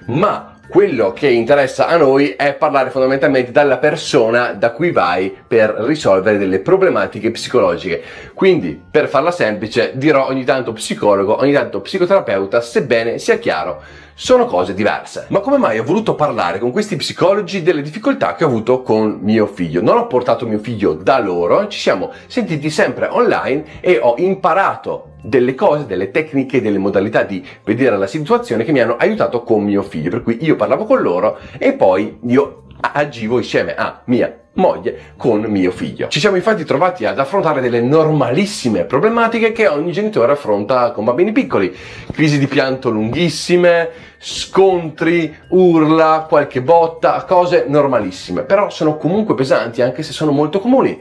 ma quello che interessa a noi è parlare fondamentalmente dalla persona da cui vai per risolvere delle problematiche psicologiche. Quindi, per farla semplice, dirò ogni tanto psicologo, ogni tanto psicoterapeuta, sebbene sia chiaro, sono cose diverse. Ma come mai ho voluto parlare con questi psicologi delle difficoltà che ho avuto con mio figlio? Non ho portato mio figlio da loro, ci siamo sentiti sempre online e ho imparato delle cose, delle tecniche, delle modalità di vedere la situazione che mi hanno aiutato con mio figlio. Per cui io parlavo con loro e poi io agivo insieme a mia moglie con mio figlio. Ci siamo infatti trovati ad affrontare delle normalissime problematiche che ogni genitore affronta con bambini piccoli. Crisi di pianto lunghissime, scontri, urla, qualche botta, cose normalissime, però sono comunque pesanti anche se sono molto comuni.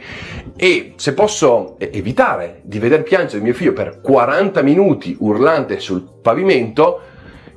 E se posso evitare di veder piangere mio figlio per 40 minuti urlante sul pavimento,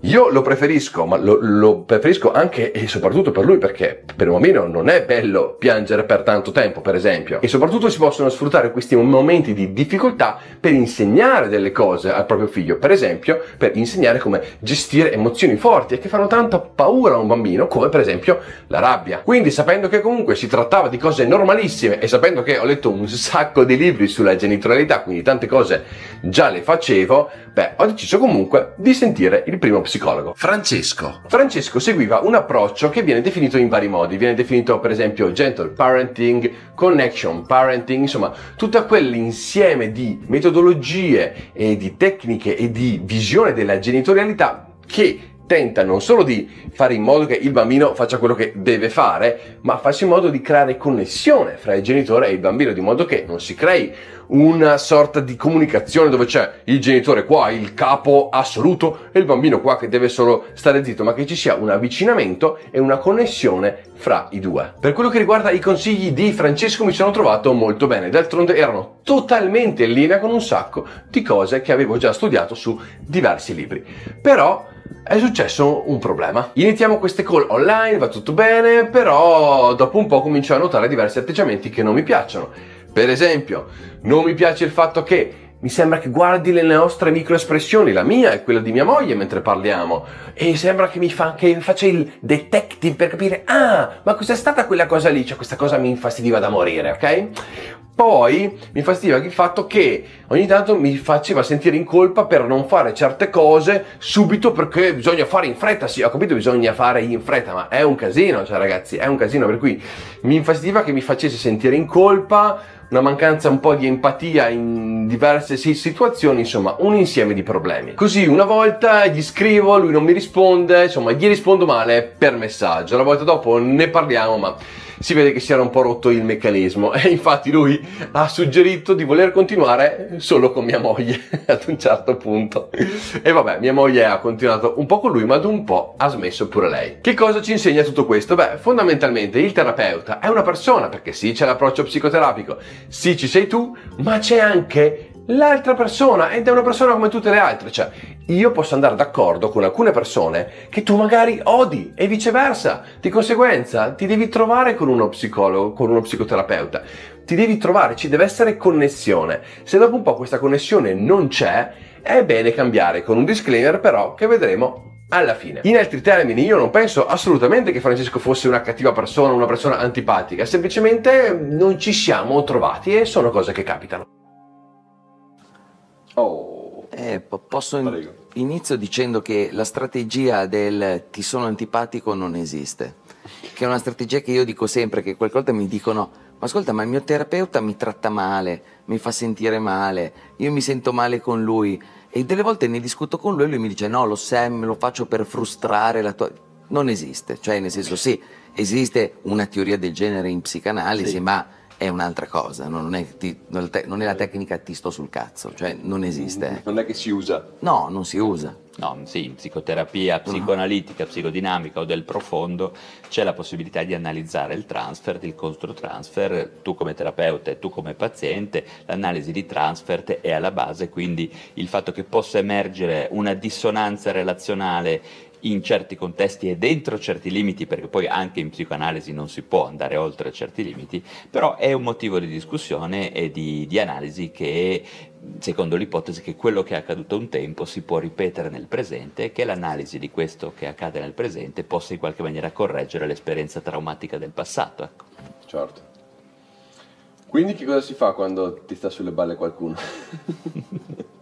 io lo preferisco, ma lo, lo preferisco anche e soprattutto per lui perché per un bambino non è bello piangere per tanto tempo, per esempio. E soprattutto si possono sfruttare questi momenti di difficoltà per insegnare delle cose al proprio figlio, per esempio per insegnare come gestire emozioni forti e che fanno tanta paura a un bambino, come per esempio la rabbia. Quindi sapendo che comunque si trattava di cose normalissime e sapendo che ho letto un sacco di libri sulla genitorialità, quindi tante cose già le facevo, beh, ho deciso comunque di sentire il primo psicologo. Francesco. Francesco seguiva un approccio che viene definito in vari modi, viene definito per esempio gentle parenting, connection parenting, insomma tutto quell'insieme di metodologie e di tecniche e di visione della genitorialità che tenta non solo di fare in modo che il bambino faccia quello che deve fare, ma faccia in modo di creare connessione fra il genitore e il bambino, di modo che non si crei una sorta di comunicazione dove c'è il genitore qua, il capo assoluto, e il bambino qua che deve solo stare zitto, ma che ci sia un avvicinamento e una connessione fra i due. Per quello che riguarda i consigli di Francesco mi sono trovato molto bene, d'altronde erano totalmente in linea con un sacco di cose che avevo già studiato su diversi libri. Però è successo un problema. Iniziamo queste call online, va tutto bene, però dopo un po' comincio a notare diversi atteggiamenti che non mi piacciono. Per esempio, non mi piace il fatto che mi sembra che guardi le nostre microespressioni, la mia e quella di mia moglie mentre parliamo, e sembra che mi, fa, che faccia il detective per capire, ah, ma cos'è stata quella cosa lì? Cioè, questa cosa mi infastidiva da morire, ok? Poi mi fastidiva il fatto che ogni tanto mi faceva sentire in colpa per non fare certe cose subito perché bisogna fare in fretta. Sì, ho capito, bisogna fare in fretta, ma è un casino, cioè ragazzi, è un casino. Per cui mi infastidiva che mi facesse sentire in colpa, una mancanza un po' di empatia in diverse situazioni, insomma, un insieme di problemi. Così una volta gli scrivo, lui non mi risponde, insomma, gli rispondo male per messaggio. La volta dopo ne parliamo, ma si vede che si era un po' rotto il meccanismo e infatti lui ha suggerito di voler continuare solo con mia moglie ad un certo punto. E vabbè, mia moglie ha continuato un po' con lui, ma ad un po' ha smesso pure lei. Che cosa ci insegna tutto questo? Beh, fondamentalmente il terapeuta è una persona, perché sì c'è l'approccio psicoterapico, sì ci sei tu, ma c'è anche l'altra persona ed è una persona come tutte le altre, cioè io posso andare d'accordo con alcune persone che tu magari odi e viceversa, di conseguenza ti devi trovare con uno psicologo, con uno psicoterapeuta, ti devi trovare, ci deve essere connessione, se dopo un po' questa connessione non c'è, è bene cambiare con un disclaimer però che vedremo alla fine. In altri termini, io non penso assolutamente che Francesco fosse una cattiva persona, una persona antipatica, semplicemente non ci siamo trovati e sono cose che capitano. Oh. Eh, posso in- inizio dicendo che la strategia del ti sono antipatico non esiste, che è una strategia che io dico sempre, che qualche volta mi dicono, ma ascolta, ma il mio terapeuta mi tratta male, mi fa sentire male, io mi sento male con lui e delle volte ne discuto con lui e lui mi dice no, lo Sam, lo faccio per frustrare la tua... Non esiste, cioè nel senso sì, esiste una teoria del genere in psicanalisi, sì. ma è un'altra cosa, non è, ti, non è, la tecnica ti sto sul cazzo, cioè non esiste. Non è che si usa? No, non si usa. No, sì, in psicoterapia psicoanalitica, psicodinamica o del profondo c'è la possibilità di analizzare il transfer, il controtransfer, tu come terapeuta e tu come paziente, l'analisi di transfer è alla base, quindi il fatto che possa emergere una dissonanza relazionale in certi contesti e dentro certi limiti, perché poi anche in psicoanalisi non si può andare oltre certi limiti, però è un motivo di discussione e di, di analisi che secondo l'ipotesi che quello che è accaduto un tempo si può ripetere nel presente e che l'analisi di questo che accade nel presente possa in qualche maniera correggere l'esperienza traumatica del passato. Ecco. Certo. Quindi che cosa si fa quando ti sta sulle balle qualcuno?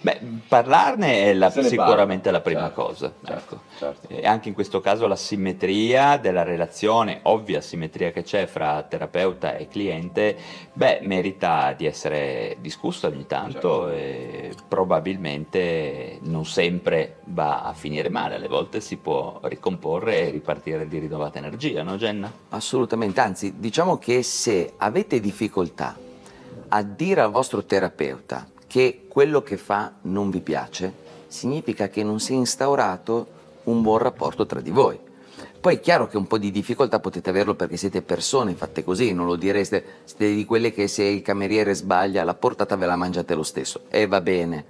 Beh, parlarne è la, sicuramente la prima certo, cosa. Certo, ecco. certo. E anche in questo caso la simmetria della relazione, ovvia simmetria che c'è fra terapeuta e cliente, beh, merita di essere discussa ogni tanto certo. e probabilmente non sempre va a finire male, alle volte si può ricomporre e ripartire di rinnovata energia, no Jenna? Assolutamente, anzi diciamo che se avete difficoltà a dire al vostro terapeuta che quello che fa non vi piace, significa che non si è instaurato un buon rapporto tra di voi. Poi è chiaro che un po' di difficoltà potete averlo perché siete persone fatte così, non lo direste, siete di quelle che se il cameriere sbaglia la portata ve la mangiate lo stesso. E va bene,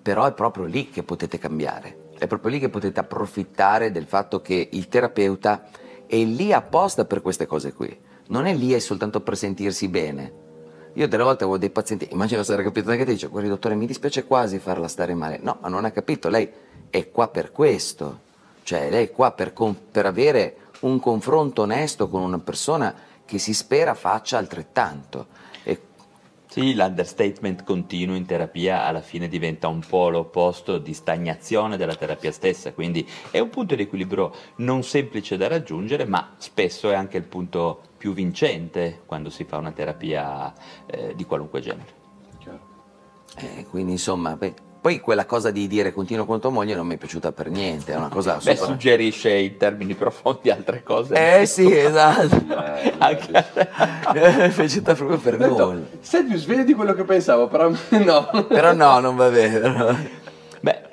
però è proprio lì che potete cambiare, è proprio lì che potete approfittare del fatto che il terapeuta è lì apposta per queste cose qui, non è lì soltanto per sentirsi bene, io delle volte avevo dei pazienti, immagino essere capito che ti dice, guardi dottore, mi dispiace quasi farla stare male. No, ma non ha capito, lei è qua per questo. Cioè, lei è qua per, per avere un confronto onesto con una persona che si spera faccia altrettanto. Sì, l'understatement continuo in terapia alla fine diventa un po' l'opposto di stagnazione della terapia stessa, quindi è un punto di equilibrio non semplice da raggiungere, ma spesso è anche il punto più vincente quando si fa una terapia eh, di qualunque genere. Eh, quindi insomma, beh, poi quella cosa di dire continuo con tua moglie non mi è piaciuta per niente, è una cosa Beh, super... suggerisce in termini profondi altre cose. Eh sì, esatto. Eh, Anche... mi è piaciuta proprio per nulla. Sei più sveglio di quello che pensavo, però no. però no, non va bene. Beh,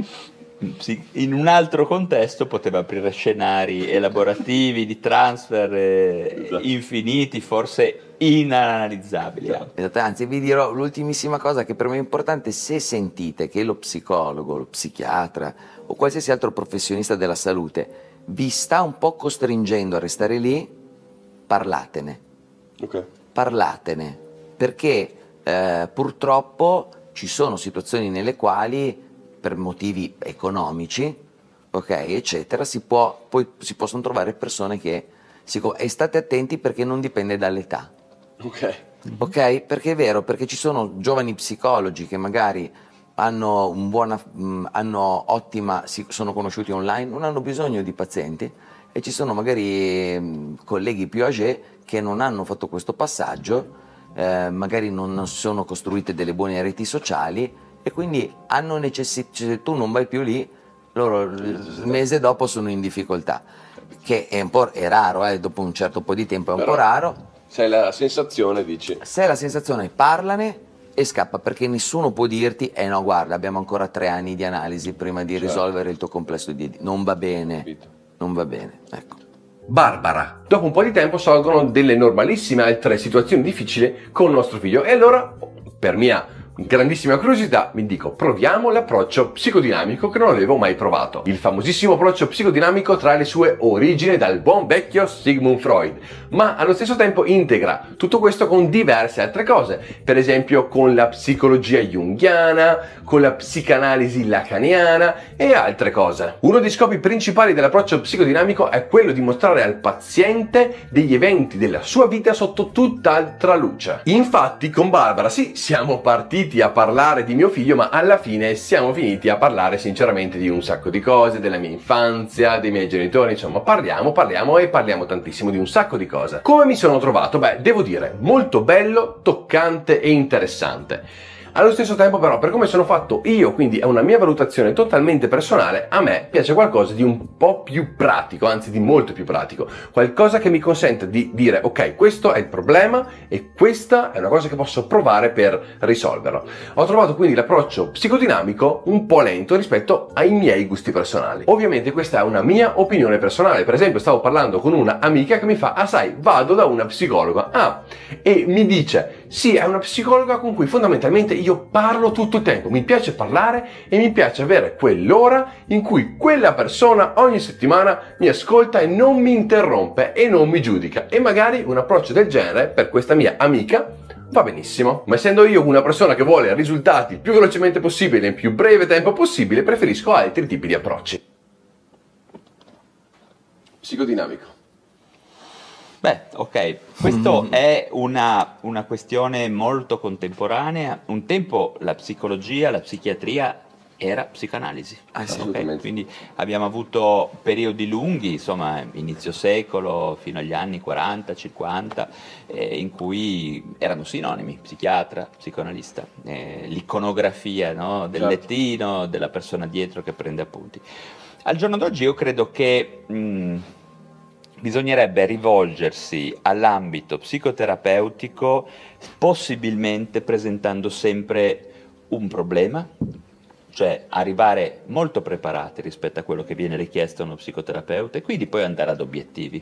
in un altro contesto poteva aprire scenari elaborativi di transfer eh, esatto. infiniti, forse inanalizzabili. Esatto, anzi vi dirò l'ultimissima cosa che per me è importante, se sentite che lo psicologo, lo psichiatra o qualsiasi altro professionista della salute vi sta un po' costringendo a restare lì, parlatene. Okay. Parlatene, perché eh, purtroppo ci sono situazioni nelle quali per motivi economici, ok, eccetera, si, può, poi si possono trovare persone che si, e state attenti perché non dipende dall'età. Ok. Ok? Perché è vero, perché ci sono giovani psicologi che magari hanno, un buona, mh, hanno ottima, si, sono conosciuti online, non hanno bisogno di pazienti e ci sono magari mh, colleghi più âgé che non hanno fatto questo passaggio, eh, magari non sono costruite delle buone reti sociali e quindi hanno necessità, se tu non vai più lì, loro il mese dopo sono in difficoltà, che è un po' è raro, eh, dopo un certo po' di tempo è un Però- po' raro. Se hai la sensazione, dici. Se hai la sensazione parlane e scappa perché nessuno può dirti eh no guarda abbiamo ancora tre anni di analisi prima di Certo. risolvere il tuo complesso di non va bene Capito. non va bene ecco Barbara. Dopo un po' di tempo sorgono delle normalissime altre situazioni difficili con il nostro figlio e allora, per mia grandissima curiosità, mi dico proviamo l'approccio psicodinamico che non avevo mai provato. Il famosissimo approccio psicodinamico trae le sue origini dal buon vecchio Sigmund Freud, ma allo stesso tempo integra tutto questo con diverse altre cose, per esempio con la psicologia junghiana, con la psicanalisi lacaniana e altre cose. Uno dei scopi principali dell'approccio psicodinamico è quello di mostrare al paziente degli eventi della sua vita sotto tutt'altra luce. Infatti con Barbara sì, siamo partiti a parlare di mio figlio, ma alla fine siamo finiti a parlare sinceramente di un sacco di cose, della mia infanzia, dei miei genitori, insomma parliamo, parliamo e parliamo tantissimo di un sacco di cose. Come mi sono trovato? Beh, devo dire, molto bello, toccante e interessante. Allo stesso tempo però, per come sono fatto io, quindi è una mia valutazione totalmente personale, a me piace qualcosa di un po' più pratico, anzi di molto più pratico, qualcosa che mi consente di dire ok, questo è il problema e questa è una cosa che posso provare per risolverlo. Ho trovato quindi l'approccio psicodinamico un po' lento rispetto ai miei gusti personali. Ovviamente questa è una mia opinione personale, per esempio stavo parlando con una amica che mi fa, ah sai, vado da una psicologa, ah, e mi dice, sì, è una psicologa con cui fondamentalmente io parlo tutto il tempo, mi piace parlare e mi piace avere quell'ora in cui quella persona ogni settimana mi ascolta e non mi interrompe e non mi giudica. E magari un approccio del genere per questa mia amica va benissimo, ma essendo io una persona che vuole risultati il più velocemente possibile nel più breve tempo possibile, preferisco altri tipi di approcci. Psicodinamico. Beh, ok, questo è una, una questione molto contemporanea. Un tempo la psicologia, la psichiatria era psicanalisi. Ah, sì, ok? assolutamente. Quindi abbiamo avuto periodi lunghi, insomma, inizio secolo fino agli anni 40, 50, eh, in cui erano sinonimi, psichiatra, psicoanalista, eh, l'iconografia no, del Certo. lettino, della persona dietro che prende appunti. Al giorno d'oggi io credo che mh, bisognerebbe rivolgersi all'ambito psicoterapeutico possibilmente presentando sempre un problema, cioè arrivare molto preparati rispetto a quello che viene richiesto a uno psicoterapeuta e quindi poi andare ad obiettivi.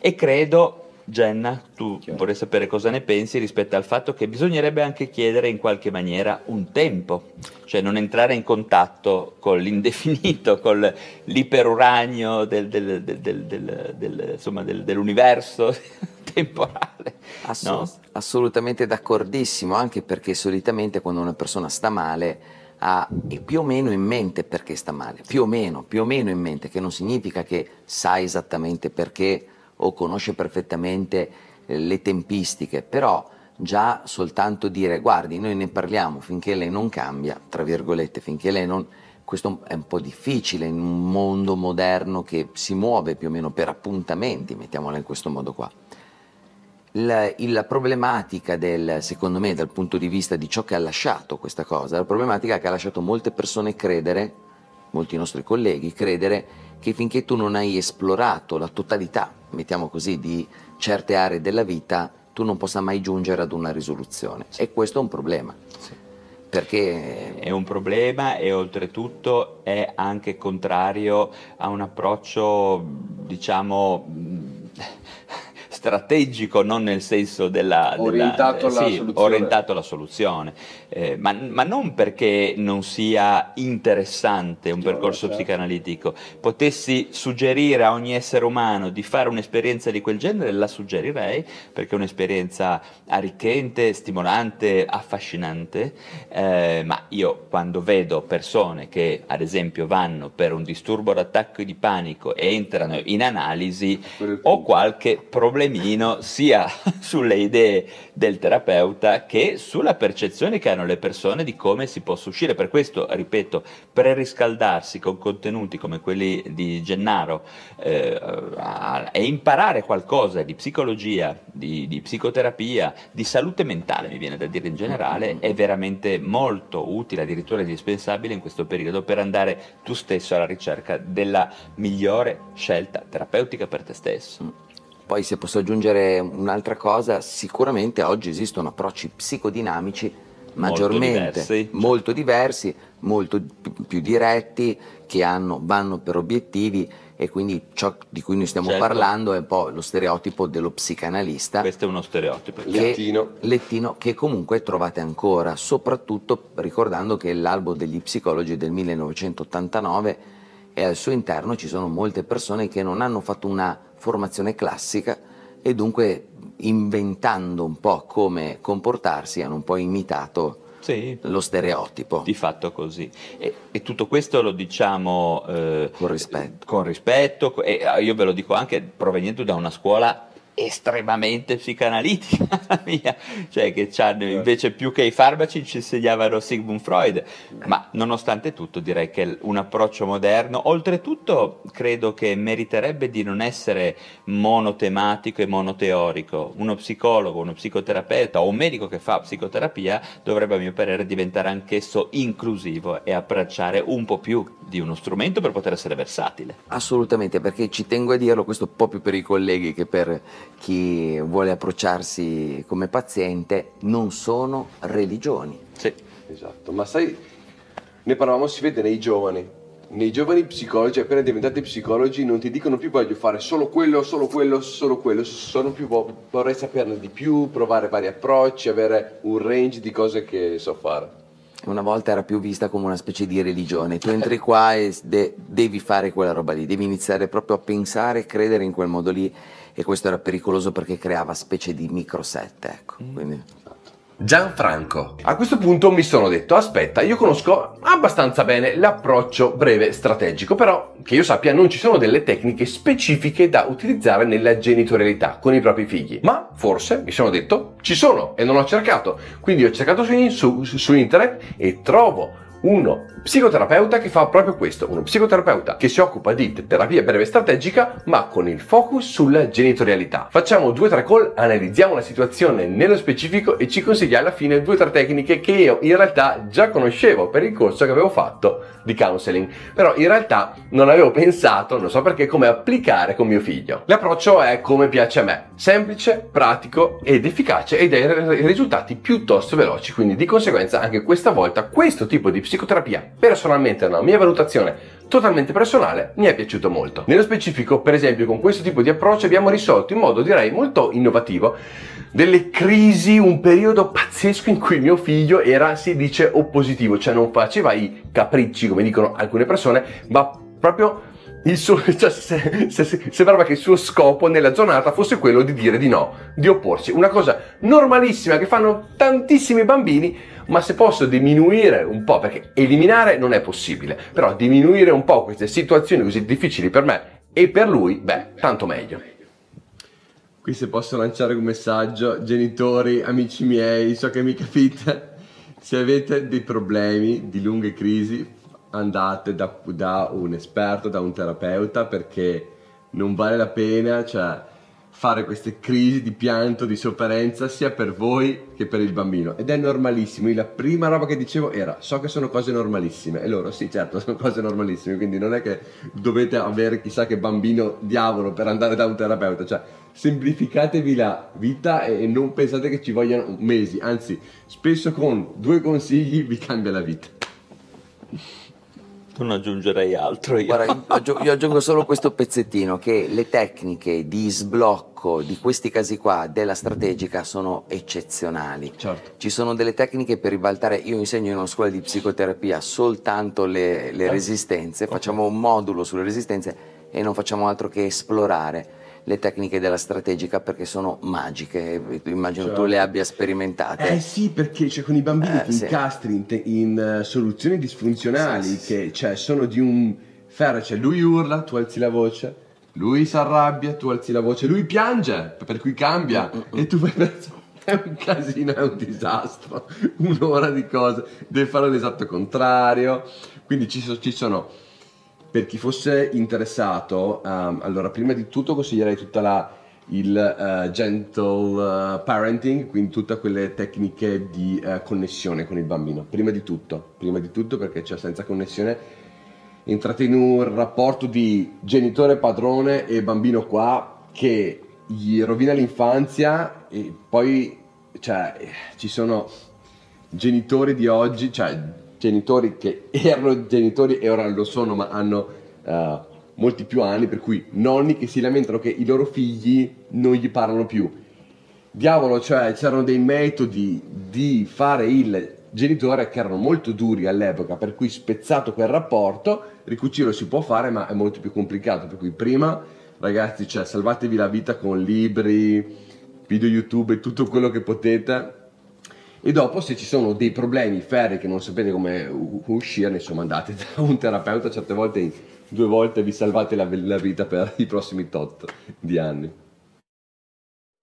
E credo, Jenna, tu vorrei sapere cosa ne pensi rispetto al fatto che bisognerebbe anche chiedere in qualche maniera un tempo, cioè non entrare in contatto con l'indefinito, con l'iperuranio del- del- del- insomma, del- dell'universo temporale. Assu- no? assolutamente d'accordissimo anche perché solitamente quando una persona sta male ha più o meno in mente perché sta male più o meno più o meno in mente che non significa che sa esattamente perché o conosce perfettamente eh, le tempistiche però già soltanto dire guardi noi ne parliamo finché lei non cambia tra virgolette finché lei non questo è un po' difficile in un mondo moderno che si muove più o meno per appuntamenti mettiamola in questo modo qua. La, la problematica del, secondo me, dal punto di vista di ciò che ha lasciato questa cosa, la problematica che ha lasciato molte persone credere, molti nostri colleghi, credere che finché tu non hai esplorato la totalità, mettiamo così, di certe aree della vita, tu non possa mai giungere ad una risoluzione. E questo è un problema. Perché È un problema e oltretutto è anche contrario a un approccio, diciamo, strategico non nel senso della... Orientato, della, alla, sì, soluzione. orientato alla soluzione, eh, ma, ma, non perché non sia interessante un percorso certo. psicanalitico, potessi suggerire a ogni essere umano di fare un'esperienza di quel genere, la suggerirei perché è un'esperienza arricchente, stimolante, affascinante, eh, ma io quando vedo persone che ad esempio vanno per un disturbo d'attacco di panico e entrano in analisi, ho qualche problemino sia sulle idee del terapeuta che sulla percezione che hanno le persone di come si possa uscire. Per questo, ripeto, preriscaldarsi con contenuti come quelli di Gennaro eh, e imparare qualcosa di psicologia, di, di psicoterapia, di salute mentale, mi viene da dire in generale, è veramente molto utile, addirittura indispensabile in questo periodo per andare tu stesso alla ricerca della migliore scelta terapeutica per te stesso. Poi se posso aggiungere un'altra cosa, sicuramente oggi esistono approcci psicodinamici maggiormente molto diversi, molto, diversi, molto più, diretti, che hanno, vanno per obiettivi e quindi ciò di cui noi stiamo Certo. parlando è un po' lo stereotipo dello psicanalista. Questo è uno stereotipo. che- Lettino. lettino che comunque trovate ancora, soprattutto ricordando che l'albo degli psicologi del 1989 e al suo interno ci sono molte persone che non hanno fatto una formazione classica e dunque inventando un po' come comportarsi hanno un po' imitato Sì, lo stereotipo. di fatto così. E, e tutto questo lo diciamo eh, Con rispetto. con rispetto, e eh, io ve lo dico anche provenendo da una scuola estremamente psicanalitica la mia, cioè che c'hanno invece più che i farmaci ci insegnavano Sigmund Freud, ma nonostante tutto direi che un approccio moderno, oltretutto credo che meriterebbe di non essere monotematico e monoteorico, uno psicologo, uno psicoterapeuta o un medico che fa psicoterapia dovrebbe a mio parere diventare anch'esso inclusivo e abbracciare un po' più di uno strumento per poter essere versatile. Assolutamente, perché ci tengo a dirlo, questo un po' più per i colleghi che per chi vuole approcciarsi come paziente, non sono religioni. Sì. Esatto, ma sai, ne parlavamo, si vede nei giovani. Nei giovani psicologi, appena diventati psicologi, non ti dicono più voglio fare solo quello, solo quello, solo quello, sono più vo- vorrei saperne di più, provare vari approcci, avere un range di cose che so fare. Una volta era più vista come una specie di religione. Tu entri qua e de- devi fare quella roba lì, devi iniziare proprio a pensare e credere in quel modo lì. E questo era pericoloso perché creava specie di microsette, ecco. Quindi... Gianfranco. A questo punto mi sono detto, aspetta, io conosco abbastanza bene l'approccio breve strategico, però che io sappia non ci sono delle tecniche specifiche da utilizzare nella genitorialità con i propri figli. Ma forse, mi sono detto, ci sono e non ho cercato. Quindi ho cercato su, su- su internet e trovo uno psicoterapeuta che fa proprio questo, uno psicoterapeuta che si occupa di terapia breve strategica ma con il focus sulla genitorialità. Facciamo due o tre call, analizziamo la situazione nello specifico e ci consiglia alla fine due o tre tecniche che io in realtà già conoscevo per il corso che avevo fatto di counseling, però in realtà non avevo pensato, non so perché, come applicare con mio figlio. L'approccio è come piace a me, semplice, pratico ed efficace ed dai risultati piuttosto veloci, quindi di conseguenza anche questa volta questo tipo di psicoterapia, personalmente una mia valutazione totalmente personale, mi è piaciuto molto. Nello specifico, per esempio, con questo tipo di approccio abbiamo risolto in modo direi molto innovativo delle crisi, un periodo pazzesco in cui mio figlio era, si dice, oppositivo, cioè non faceva i capricci, come dicono alcune persone, ma proprio il suo, cioè, se- se- se- sembrava che il suo scopo nella giornata fosse quello di dire di no, di opporsi. Una cosa normalissima che fanno tantissimi bambini, ma se posso diminuire un po', perché eliminare non è possibile, però diminuire un po' queste situazioni così difficili per me e per lui, beh, tanto meglio. Qui se posso lanciare un messaggio, genitori, amici miei, so che mi capite, se avete dei problemi di lunghe crisi andate da, da un esperto, da un terapeuta perché non vale la pena cioè, fare queste crisi di pianto, di sofferenza sia per voi che per il bambino. Ed è normalissimo. La prima roba che dicevo era so che sono cose normalissime. E loro sì certo sono cose normalissime. Quindi non è che dovete avere chissà che bambino diavolo per andare da un terapeuta, cioè semplificatevi la vita e non pensate che ci vogliano mesi, anzi spesso con due consigli vi cambia la vita. Non aggiungerei altro io. Guarda, io aggiungo solo questo pezzettino, che le tecniche di sblocco di questi casi qua della strategica sono eccezionali. Certo. Ci sono delle tecniche per ribaltare, io insegno in una scuola di psicoterapia soltanto le, le resistenze, facciamo un modulo sulle resistenze e non facciamo altro che esplorare le tecniche della strategica perché sono magiche, immagino certo. tu le abbia sperimentate. Eh sì, perché cioè, con i bambini eh, ti sì. incastri in, te- in uh, soluzioni disfunzionali sì, che cioè, sono di un ferro, cioè lui urla, tu alzi la voce, lui si arrabbia, tu alzi la voce, lui piange, per cui cambia mm-hmm. e tu fai penso è un casino, è un disastro, un'ora di cose, deve fare l'esatto contrario, quindi ci, so, ci sono per chi fosse interessato, um, allora prima di tutto consiglierei tutta la il uh, gentle uh, parenting, quindi tutte quelle tecniche di uh, connessione con il bambino. Prima di tutto, prima di tutto perché cioè, senza connessione entrate in un rapporto di genitore padrone e bambino qua che gli rovina l'infanzia e poi cioè, ci sono genitori di oggi, cioè genitori che erano genitori e ora lo sono ma hanno uh, molti più anni, per cui nonni che si lamentano che i loro figli non gli parlano più. Diavolo, cioè c'erano dei metodi di fare il genitore che erano molto duri all'epoca, per cui spezzato quel rapporto, ricucirlo si può fare ma è molto più complicato, per cui prima ragazzi, cioè, salvatevi la vita con libri, video YouTube e tutto quello che potete e dopo se ci sono dei problemi ferri che non sapete come uscirne, insomma andate da un terapeuta, certe volte due volte vi salvate la, la vita per i prossimi tot di anni.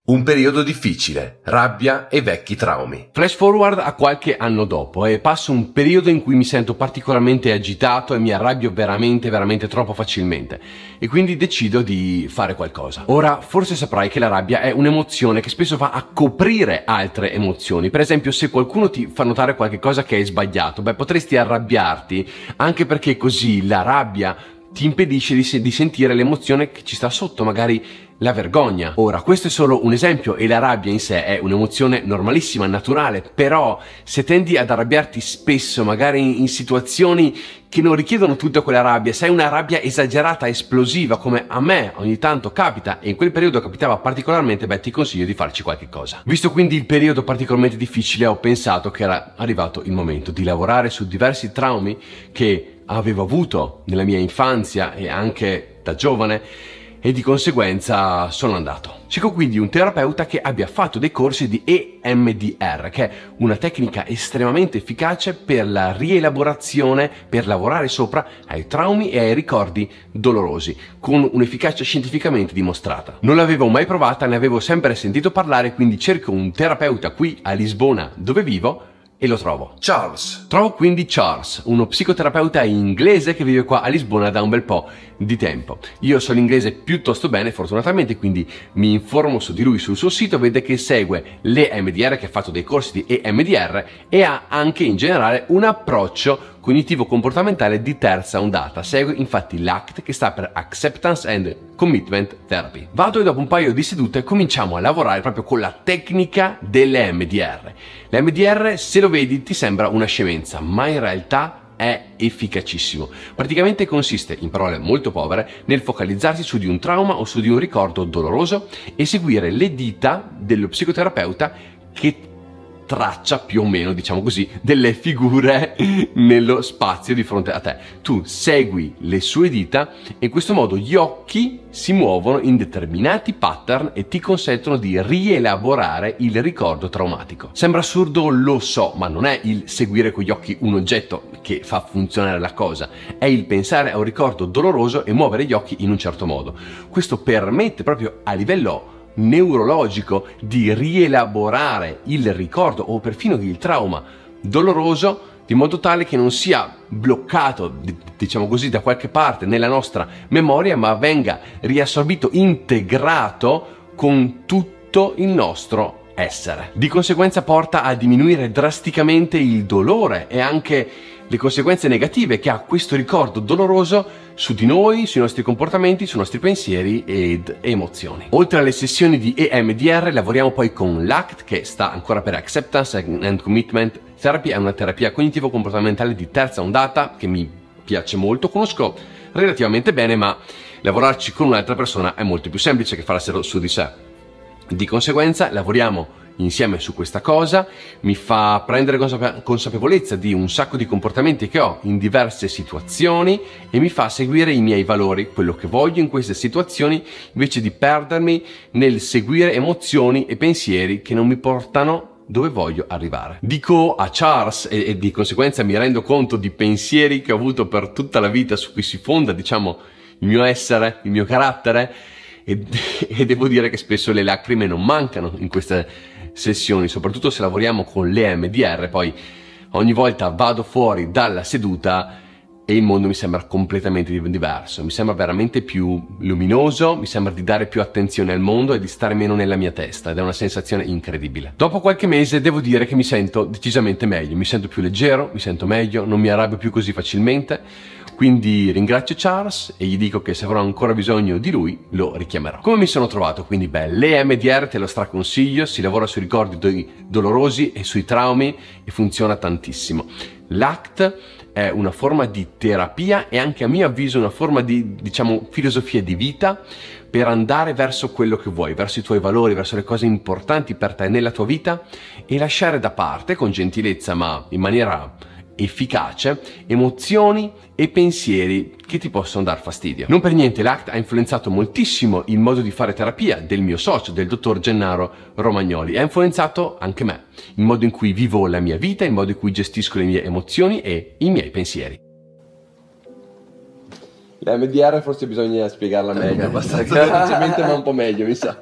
Un periodo difficile, rabbia e vecchi traumi. Flash forward a qualche anno dopo e passo un periodo in cui mi sento particolarmente agitato e mi arrabbio veramente, veramente troppo facilmente e quindi decido di fare qualcosa. Ora, forse saprai che la rabbia è un'emozione che spesso va a coprire altre emozioni. Per esempio, se qualcuno ti fa notare qualcosa che è sbagliato, beh, potresti arrabbiarti anche perché così la rabbia ti impedisce di, se- di sentire l'emozione che ci sta sotto, magari la vergogna. Ora, questo è solo un esempio e la rabbia in sé è un'emozione normalissima, naturale, però se tendi ad arrabbiarti spesso, magari in, in situazioni che non richiedono tutta quella rabbia, se hai una rabbia esagerata, esplosiva, come a me ogni tanto capita, e in quel periodo capitava particolarmente, beh, ti consiglio di farci qualche cosa. Visto quindi il periodo particolarmente difficile, ho pensato che era arrivato il momento di lavorare su diversi traumi che avevo avuto nella mia infanzia e anche da giovane e di conseguenza sono andato. Cerco quindi un terapeuta che abbia fatto dei corsi di EMDR, che è una tecnica estremamente efficace per la rielaborazione, per lavorare sopra ai traumi e ai ricordi dolorosi, con un'efficacia scientificamente dimostrata. Non l'avevo mai provata, ne avevo sempre sentito parlare, quindi cerco un terapeuta qui a Lisbona, dove vivo, e lo trovo. Charles. Trovo quindi Charles, uno psicoterapeuta inglese che vive qua a Lisbona da un bel po' di tempo. Io so l'inglese piuttosto bene, fortunatamente, quindi mi informo su di lui sul suo sito, vede che segue le MDR, che ha fatto dei corsi di EMDR e ha anche in generale un approccio cognitivo-comportamentale di terza ondata. Segue infatti l'ACT che sta per Acceptance and Commitment Therapy. Vado e dopo un paio di sedute cominciamo a lavorare proprio con la tecnica delle MDR. L'MDR, se lo vedi, ti sembra una scemenza, ma in realtà è efficacissimo. Praticamente consiste, in parole molto povere, nel focalizzarsi su di un trauma o su di un ricordo doloroso e seguire le dita dello psicoterapeuta che traccia più o meno, diciamo così, delle figure nello spazio di fronte a te. Tu segui le sue dita e in questo modo gli occhi si muovono in determinati pattern e ti consentono di rielaborare il ricordo traumatico. Sembra assurdo, lo so, ma non è il seguire con gli occhi un oggetto che fa funzionare la cosa, è il pensare a un ricordo doloroso e muovere gli occhi in un certo modo. Questo permette proprio a livello neurologico di rielaborare il ricordo o perfino il trauma doloroso di modo tale che non sia bloccato, diciamo così, da qualche parte nella nostra memoria, ma venga riassorbito, integrato con tutto il nostro essere. Di conseguenza porta a diminuire drasticamente il dolore e anche le conseguenze negative che ha questo ricordo doloroso su di noi, sui nostri comportamenti, sui nostri pensieri ed emozioni. Oltre alle sessioni di EMDR lavoriamo poi con l'ACT che sta ancora per Acceptance and Commitment Therapy, è una terapia cognitivo-comportamentale di terza ondata che mi piace molto, conosco relativamente bene, ma lavorarci con un'altra persona è molto più semplice che farselo su di sé. Di conseguenza lavoriamo insieme su questa cosa, mi fa prendere consapevolezza di un sacco di comportamenti che ho in diverse situazioni e mi fa seguire i miei valori, quello che voglio in queste situazioni, invece di perdermi nel seguire emozioni e pensieri che non mi portano dove voglio arrivare. Dico a Charles e, e, di conseguenza mi rendo conto di pensieri che ho avuto per tutta la vita su cui si fonda, diciamo, il mio essere, il mio carattere e, e devo dire che spesso le lacrime non mancano in queste sessioni, soprattutto se lavoriamo con le MDR, poi ogni volta vado fuori dalla seduta e il mondo mi sembra completamente diverso, mi sembra veramente più luminoso, mi sembra di dare più attenzione al mondo e di stare meno nella mia testa ed è una sensazione incredibile. Dopo qualche mese devo dire che mi sento decisamente meglio, mi sento più leggero, mi sento meglio, non mi arrabbio più così facilmente, quindi ringrazio Charles e gli dico che se avrò ancora bisogno di lui lo richiamerò. Come mi sono trovato? Quindi beh, l'EMDR te lo straconsiglio, si lavora sui ricordi dolorosi e sui traumi e funziona tantissimo. L'ACT è una forma di terapia e anche a mio avviso una forma di, diciamo, filosofia di vita per andare verso quello che vuoi, verso i tuoi valori, verso le cose importanti per te nella tua vita e lasciare da parte con gentilezza ma in maniera efficace emozioni e pensieri che ti possono dar fastidio. Non per niente l'ACT ha influenzato moltissimo il modo di fare terapia del mio socio, del dottor Gennaro Romagnoli. Ha influenzato anche me, il modo in cui vivo la mia vita, il modo in cui gestisco le mie emozioni e i miei pensieri. La MDR forse bisogna spiegarla meglio, abbastanza semplicemente ma un po' meglio, mi sa.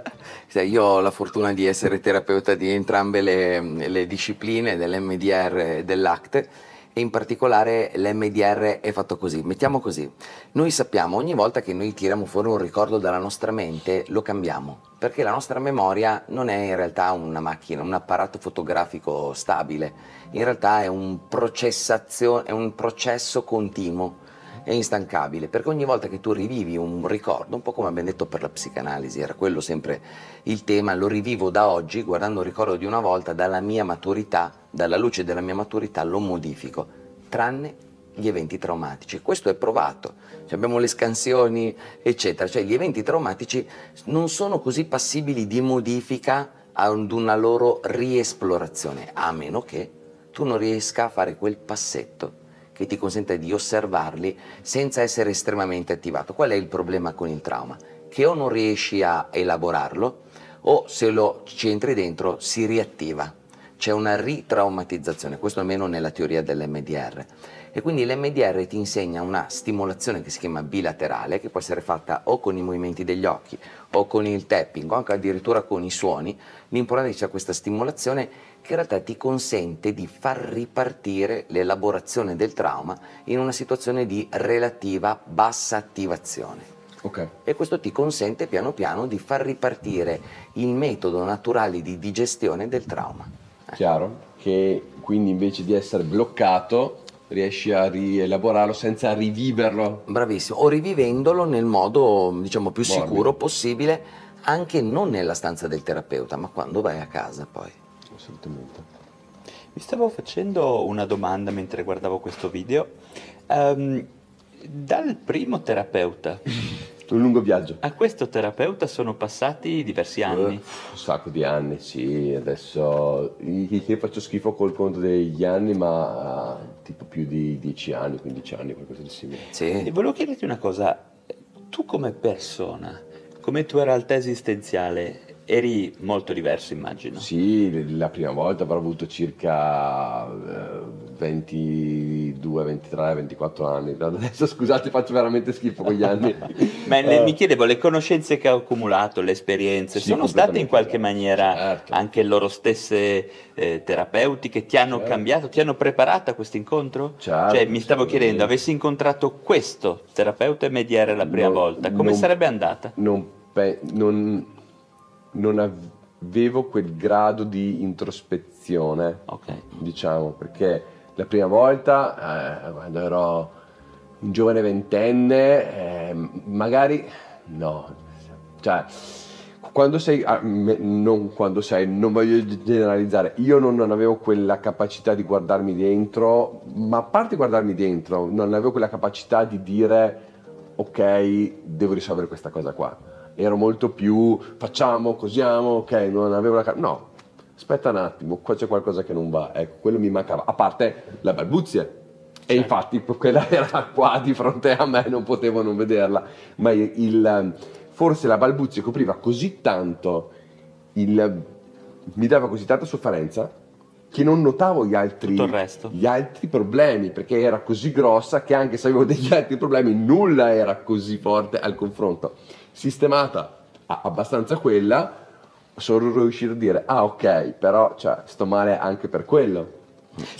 Io ho la fortuna di essere terapeuta di entrambe le, le discipline, dell'MDR e dell'ACT e in particolare l'MDR è fatto così. Mettiamo così, noi sappiamo ogni volta che noi tiriamo fuori un ricordo dalla nostra mente lo cambiamo, perché la nostra memoria non è in realtà una macchina, un apparato fotografico stabile, in realtà è un, è un processo continuo è instancabile, perché ogni volta che tu rivivi un ricordo, un po' come abbiamo detto per la psicanalisi, era quello sempre il tema, lo rivivo da oggi, guardando un ricordo di una volta, dalla mia maturità, dalla luce della mia maturità, lo modifico, tranne gli eventi traumatici. Questo è provato, cioè abbiamo le scansioni, eccetera, cioè gli eventi traumatici non sono così passibili di modifica ad una loro riesplorazione, a meno che tu non riesca a fare quel passetto che ti consente di osservarli senza essere estremamente attivato. Qual è il problema con il trauma? Che o non riesci a elaborarlo o se lo ci entri dentro si riattiva. C'è una ritraumatizzazione, questo almeno nella teoria dell'MDR. E quindi l'MDR ti insegna una stimolazione che si chiama bilaterale, che può essere fatta o con i movimenti degli occhi o con il tapping o anche addirittura con i suoni. L'importante è che c'è questa stimolazione che in realtà ti consente di far ripartire l'elaborazione del trauma in una situazione di relativa bassa attivazione. Okay. E questo ti consente piano piano di far ripartire il metodo naturale di digestione del trauma. Chiaro, che quindi invece di essere bloccato riesci a rielaborarlo senza riviverlo. Bravissimo, o rivivendolo nel modo diciamo più Morbido. sicuro possibile, anche non nella stanza del terapeuta, ma quando vai a casa poi assolutamente. Mi stavo facendo una domanda mentre guardavo questo video. Um, dal primo terapeuta un lungo viaggio. A questo terapeuta sono passati diversi anni. Uh, un sacco di anni, sì. Adesso io faccio schifo col conto degli anni, ma uh, tipo più di 10 anni, 15 anni, qualcosa di simile. Sì. E volevo chiederti una cosa. Tu come persona, come tua realtà esistenziale, eri molto diverso, immagino. Sì, la prima volta avrò avuto circa 22, 23, 24 anni. Adesso scusate, faccio veramente schifo con gli anni. Ma uh, mi chiedevo, le conoscenze che ho accumulato, le esperienze, sì, sono state in qualche maniera certo. anche loro stesse eh, terapeutiche? Ti hanno certo. cambiato, ti hanno preparato a questo incontro? Certo, cioè, mi stavo chiedendo, avessi incontrato questo terapeuta e mediare la prima non, volta, come non, sarebbe andata? Non, pe- non non avevo quel grado di introspezione, okay. diciamo, perché la prima volta, eh, quando ero un giovane ventenne, eh, magari no, cioè quando sei, ah, non quando sei, non voglio generalizzare, io non, non, avevo quella capacità di guardarmi dentro, ma a parte guardarmi dentro, non avevo quella capacità di dire ok, devo risolvere questa cosa qua. Ero molto più facciamo, cosiamo, ok, non avevo la... No, aspetta un attimo, qua c'è qualcosa che non va, ecco, quello mi mancava, a parte la balbuzia. E infatti quella era qua di fronte a me, non potevo non vederla, ma il, il forse la balbuzia copriva così tanto, il, mi dava così tanta sofferenza che non notavo gli altri, gli altri, problemi perché era così grossa che anche se avevo degli altri problemi nulla era così forte al confronto. Sistemata abbastanza quella, sono riuscito a dire ah ok, però cioè, sto male anche per quello.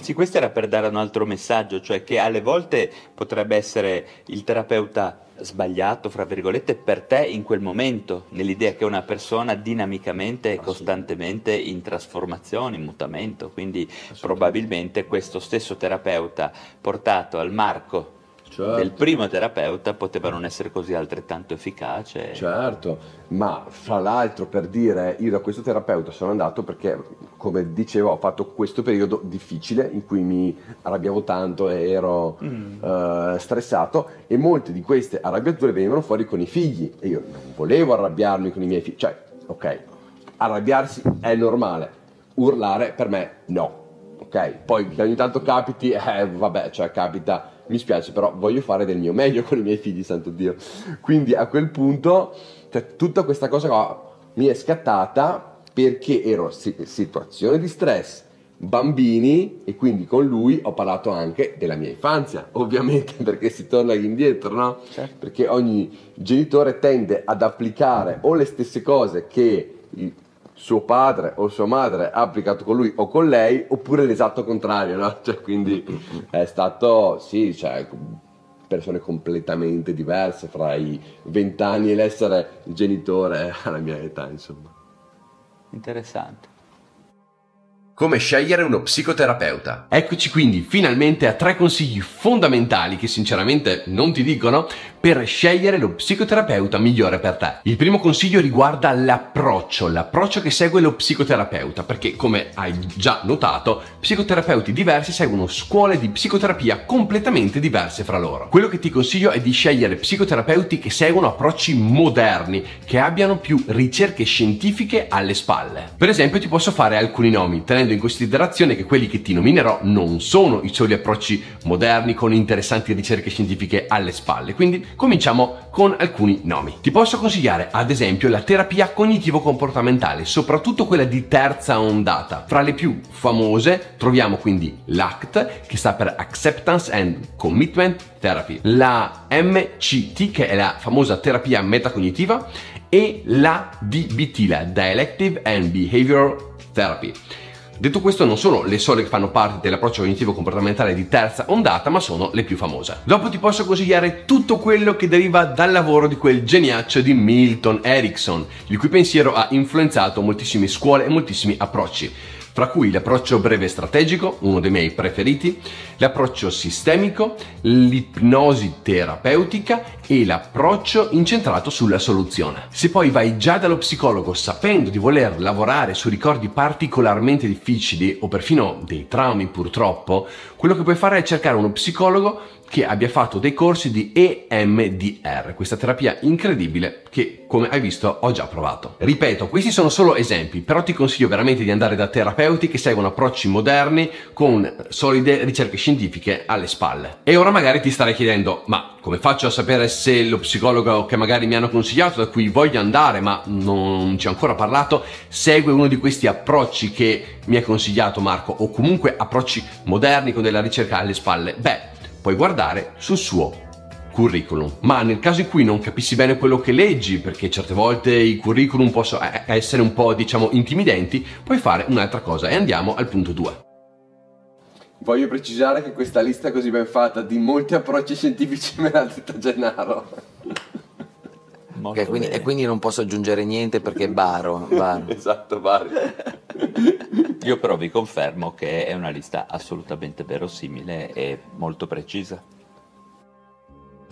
Sì, questo era per dare un altro messaggio, cioè che alle volte potrebbe essere il terapeuta sbagliato, fra virgolette, per te in quel momento, nell'idea che una persona dinamicamente e costantemente in trasformazione, in mutamento, quindi probabilmente questo stesso terapeuta portato al marco certo. del primo terapeuta poteva non essere così altrettanto efficace. Certo, ma fra l'altro per dire io da questo terapeuta sono andato perché come dicevo ho fatto questo periodo difficile in cui mi arrabbiavo tanto e ero mm. uh, stressato e molte di queste arrabbiature venivano fuori con i figli e io non volevo arrabbiarmi con i miei figli, cioè ok, arrabbiarsi è normale, urlare per me no. Ok, poi che ogni tanto capiti, eh, vabbè, cioè capita mi spiace, però voglio fare del mio meglio con i miei figli, santo Dio. Quindi a quel punto, cioè, tutta questa cosa qua mi è scattata perché ero in situazione di stress, bambini e quindi con lui ho parlato anche della mia infanzia, ovviamente perché si torna indietro, no? Certo. Perché ogni genitore tende ad applicare o le stesse cose che suo padre o sua madre ha applicato con lui o con lei, oppure l'esatto contrario, no? Cioè, quindi è stato, sì, cioè, persone completamente diverse fra i vent'anni e l'essere genitore alla mia età, insomma. Interessante. Come scegliere uno psicoterapeuta. Eccoci quindi finalmente a tre consigli fondamentali che sinceramente non ti dicono per scegliere lo psicoterapeuta migliore per te. Il primo consiglio riguarda l'approccio, l'approccio che segue lo psicoterapeuta, perché come hai già notato, psicoterapeuti diversi seguono scuole di psicoterapia completamente diverse fra loro. Quello che ti consiglio è di scegliere psicoterapeuti che seguono approcci moderni, che abbiano più ricerche scientifiche alle spalle. Per esempio ti posso fare alcuni nomi, tenendo in considerazione che quelli che ti nominerò non sono i soli approcci moderni con interessanti ricerche scientifiche alle spalle. Quindi cominciamo con alcuni nomi. Ti posso consigliare ad esempio la terapia cognitivo-comportamentale, soprattutto quella di terza ondata. Fra le più famose troviamo quindi l'ACT, che sta per Acceptance and Commitment Therapy, la MCT, che è la famosa terapia metacognitiva, e la DBT, la Dialective and Behavioral Therapy. Detto questo non sono le sole che fanno parte dell'approccio cognitivo comportamentale di terza ondata, ma sono le più famose. Dopo ti posso consigliare tutto quello che deriva dal lavoro di quel geniaccio di Milton Erickson, il cui pensiero ha influenzato moltissime scuole e moltissimi approcci fra cui l'approccio breve strategico, uno dei miei preferiti, l'approccio sistemico, l'ipnosi terapeutica e l'approccio incentrato sulla soluzione. Se poi vai già dallo psicologo sapendo di voler lavorare su ricordi particolarmente difficili o perfino dei traumi purtroppo, quello che puoi fare è cercare uno psicologo che abbia fatto dei corsi di EMDR, questa terapia incredibile che come hai visto ho già provato. Ripeto, questi sono solo esempi, però ti consiglio veramente di andare da terapeuti che seguono approcci moderni con solide ricerche scientifiche alle spalle. E ora magari ti starai chiedendo, ma come faccio a sapere se lo psicologo che magari mi hanno consigliato, da cui voglio andare, ma non ci ho ancora parlato, segue uno di questi approcci che mi ha consigliato Marco, o comunque approcci moderni con della ricerca alle spalle? Beh, puoi guardare sul suo curriculum. Ma nel caso in cui non capissi bene quello che leggi, perché certe volte i curriculum possono essere un po' diciamo intimidenti, puoi fare un'altra cosa e andiamo al punto 2. Voglio precisare che questa lista così ben fatta di molti approcci scientifici me l'ha detta Gennaro. Okay, quindi, e quindi non posso aggiungere niente perché baro. baro. esatto, baro. Io però vi confermo che è una lista assolutamente verosimile e molto precisa.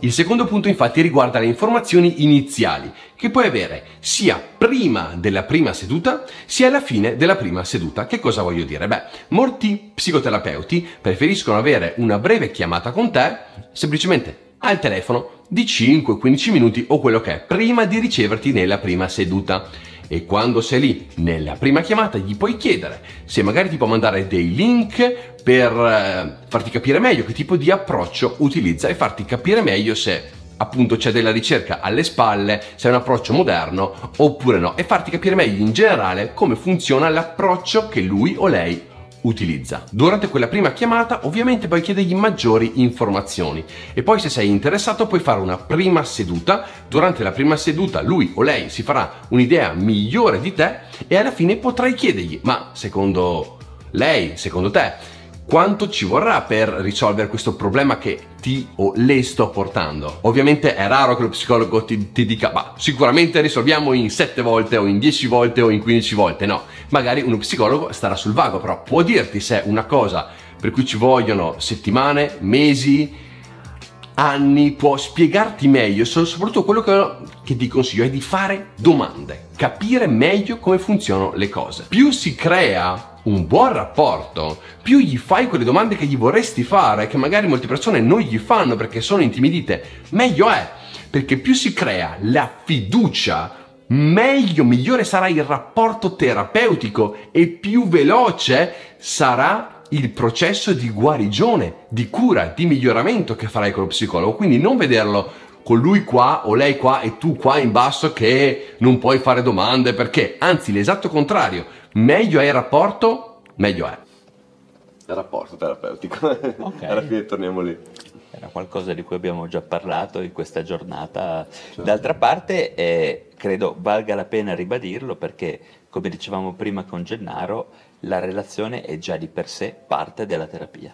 Il secondo punto infatti riguarda le informazioni iniziali che puoi avere sia prima della prima seduta sia alla fine della prima seduta. Che cosa voglio dire? Beh, molti psicoterapeuti preferiscono avere una breve chiamata con te semplicemente al telefono di 5-15 minuti o quello che è prima di riceverti nella prima seduta. E quando sei lì nella prima chiamata gli puoi chiedere se magari ti può mandare dei link per eh, farti capire meglio che tipo di approccio utilizza e farti capire meglio se appunto c'è della ricerca alle spalle, se è un approccio moderno oppure no e farti capire meglio in generale come funziona l'approccio che lui o lei utilizza. Durante quella prima chiamata ovviamente puoi chiedergli maggiori informazioni e poi se sei interessato puoi fare una prima seduta, durante la prima seduta lui o lei si farà un'idea migliore di te e alla fine potrai chiedergli ma secondo lei, secondo te quanto ci vorrà per risolvere questo problema che ti o le sto portando. Ovviamente è raro che lo psicologo ti, ti dica, ma sicuramente risolviamo in 7 volte o in 10 volte o in 15 volte, no. Magari uno psicologo starà sul vago, però può dirti se è una cosa per cui ci vogliono settimane, mesi, anni, può spiegarti meglio, soprattutto quello che, che ti consiglio è di fare domande, capire meglio come funzionano le cose. Più si crea un buon rapporto, più gli fai quelle domande che gli vorresti fare, che magari molte persone non gli fanno perché sono intimidite, meglio è, perché più si crea la fiducia, meglio, migliore sarà il rapporto terapeutico e più veloce sarà il processo di guarigione, di cura, di miglioramento che farai con lo psicologo. Quindi non vederlo con lui qua o lei qua e tu qua in basso che non puoi fare domande perché, anzi l'esatto contrario, meglio è il rapporto, meglio è. Il rapporto terapeutico. Okay. Alla fine torniamo lì. Era qualcosa di cui abbiamo già parlato in questa giornata. Certo. D'altra parte, eh, credo valga la pena ribadirlo perché, come dicevamo prima con Gennaro, la relazione è già di per sé parte della terapia.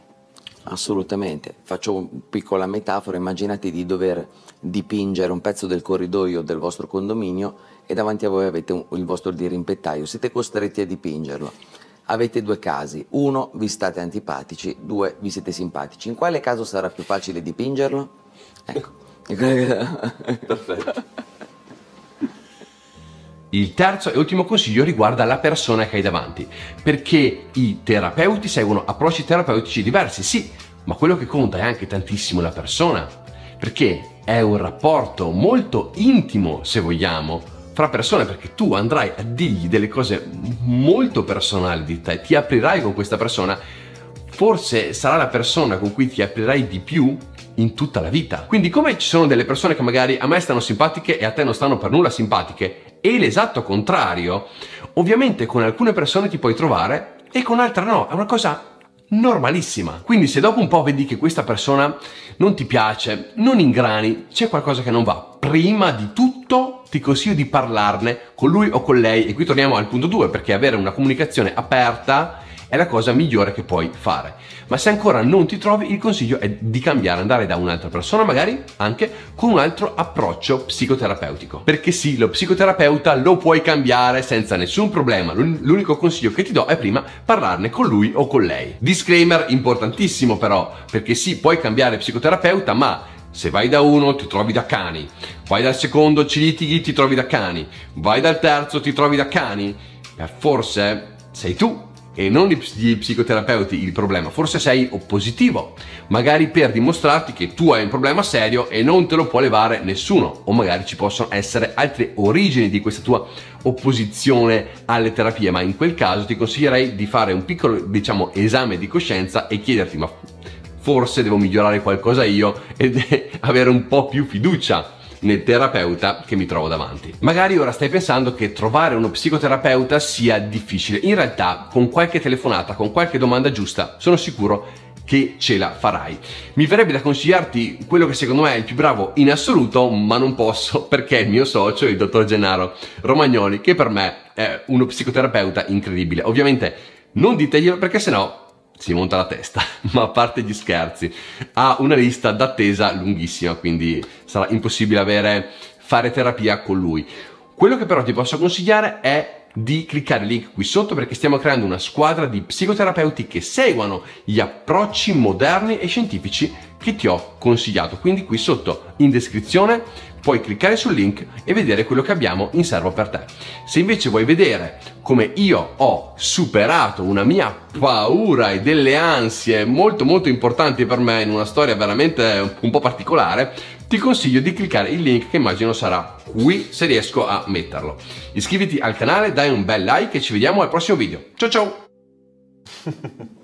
Assolutamente. Faccio una piccola metafora. Immaginate di dover dipingere un pezzo del corridoio del vostro condominio e davanti a voi avete un, il vostro dirimpettaio, siete costretti a dipingerlo. Avete due casi, uno vi state antipatici, due vi siete simpatici. In quale caso sarà più facile dipingerlo? Ecco. Perfetto. Il terzo e ultimo consiglio riguarda la persona che hai davanti, perché i terapeuti seguono approcci terapeutici diversi, sì, ma quello che conta è anche tantissimo la persona, perché è un rapporto molto intimo, se vogliamo, fra persone perché tu andrai a dirgli delle cose molto personali di te, ti aprirai con questa persona, forse sarà la persona con cui ti aprirai di più in tutta la vita. Quindi come ci sono delle persone che magari a me stanno simpatiche e a te non stanno per nulla simpatiche e l'esatto contrario, ovviamente con alcune persone ti puoi trovare e con altre no, è una cosa normalissima. Quindi se dopo un po' vedi che questa persona non ti piace, non ingrani, c'è qualcosa che non va, prima di tutto ti consiglio di parlarne con lui o con lei. E qui torniamo al punto 2 perché avere una comunicazione aperta è la cosa migliore che puoi fare. Ma se ancora non ti trovi, il consiglio è di cambiare, andare da un'altra persona, magari anche con un altro approccio psicoterapeutico. Perché sì, lo psicoterapeuta lo puoi cambiare senza nessun problema. L'unico consiglio che ti do è prima parlarne con lui o con lei. Disclaimer importantissimo però, perché sì, puoi cambiare psicoterapeuta, ma se vai da uno ti trovi da cani, vai dal secondo ci litighi ti trovi da cani, vai dal terzo ti trovi da cani, forse sei tu e non gli psicoterapeuti il problema, forse sei oppositivo, magari per dimostrarti che tu hai un problema serio e non te lo può levare nessuno, o magari ci possono essere altre origini di questa tua opposizione alle terapie, ma in quel caso ti consiglierei di fare un piccolo, diciamo, esame di coscienza e chiederti ma forse devo migliorare qualcosa io? Ed avere un po' più fiducia nel terapeuta che mi trovo davanti. Magari ora stai pensando che trovare uno psicoterapeuta sia difficile. In realtà, con qualche telefonata, con qualche domanda giusta, sono sicuro che ce la farai. Mi verrebbe da consigliarti quello che secondo me è il più bravo in assoluto, ma non posso perché è il mio socio, il dottor Gennaro Romagnoli, che per me è uno psicoterapeuta incredibile. Ovviamente non diteglielo perché sennò si monta la testa, ma a parte gli scherzi, ha una lista d'attesa lunghissima, quindi sarà impossibile avere, fare terapia con lui. Quello che però ti posso consigliare è di cliccare il link qui sotto perché stiamo creando una squadra di psicoterapeuti che seguono gli approcci moderni e scientifici che ti ho consigliato. Quindi qui sotto in descrizione puoi cliccare sul link e vedere quello che abbiamo in serbo per te. Se invece vuoi vedere come io ho superato una mia paura e delle ansie molto molto importanti per me in una storia veramente un po' particolare, ti consiglio di cliccare il link che immagino sarà qui se riesco a metterlo. Iscriviti al canale, dai un bel like e ci vediamo al prossimo video. Ciao ciao!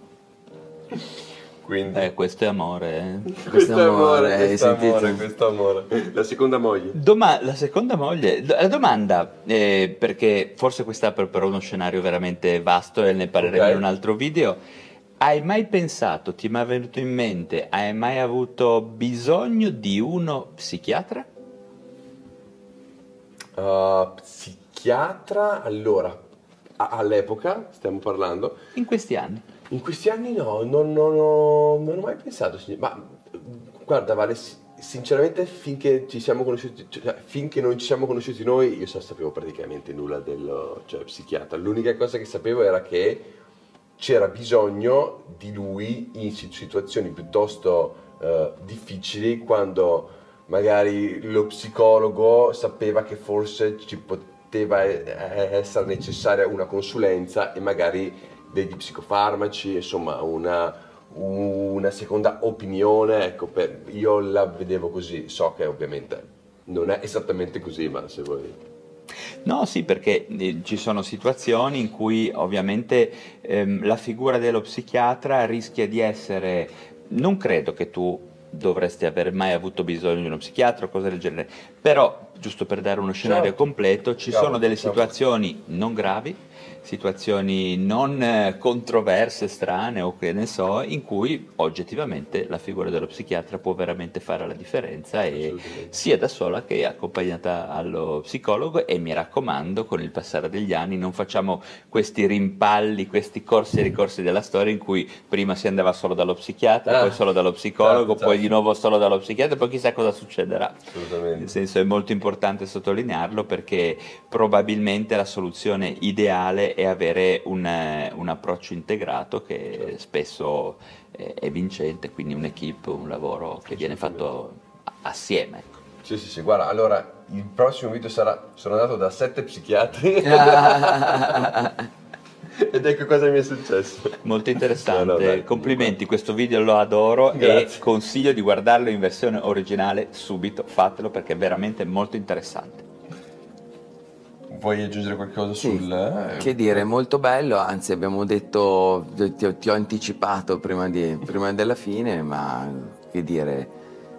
Quindi. Eh, questo è amore. Eh. Questo, è amore, questo amore, questo amore. La seconda moglie. Doma- la seconda moglie. La domanda, eh, perché forse questa apre per uno scenario veramente vasto e ne parleremo okay. in un altro video. Hai mai pensato, ti è mai venuto in mente, hai mai avuto bisogno di uno psichiatra? Uh, psichiatra, allora, a- all'epoca stiamo parlando. In questi anni. In questi anni no, non, non, ho, non ho, mai pensato, ma guarda Vale, sinceramente finché ci siamo conosciuti, cioè, finché non ci siamo conosciuti noi, io sapevo praticamente nulla del cioè, psichiatra. L'unica cosa che sapevo era che c'era bisogno di lui in situazioni piuttosto uh, difficili quando magari lo psicologo sapeva che forse ci poteva eh, essere necessaria una consulenza e magari degli psicofarmaci, insomma una, una seconda opinione, ecco, per, io la vedevo così, so che ovviamente non è esattamente così, ma se vuoi... No, sì, perché eh, ci sono situazioni in cui ovviamente ehm, la figura dello psichiatra rischia di essere, non credo che tu dovresti aver mai avuto bisogno di uno psichiatra o cose del genere, però giusto per dare uno scenario certo. completo, ci sono delle situazioni non gravi situazioni non eh, controverse, strane o che ne so, in cui oggettivamente la figura dello psichiatra può veramente fare la differenza e sia da sola che accompagnata allo psicologo. E mi raccomando con il passare degli anni non facciamo questi rimpalli, questi corsi e ricorsi della storia in cui prima si andava solo dallo psichiatra, ah, poi solo dallo psicologo, certo, poi di nuovo solo dallo psichiatra, poi chissà cosa succederà. Nel senso è molto importante sottolinearlo perché probabilmente la soluzione ideale è avere un, un approccio integrato che certo. spesso è, è, vincente, quindi un'equipe, un lavoro che viene fatto assieme. Ecco. Sì, sì, sì, guarda, allora il prossimo video sarà, sono andato da sette psichiatri ed ecco cosa mi è successo. Molto interessante, no, no, complimenti, questo video lo adoro Grazie. e consiglio di guardarlo in versione originale subito, fatelo perché è veramente molto interessante. Vuoi aggiungere qualcosa sì, sul... Eh, che dire, molto bello, anzi abbiamo detto, ti ho, ti ho anticipato prima, di, prima, della fine, ma che dire,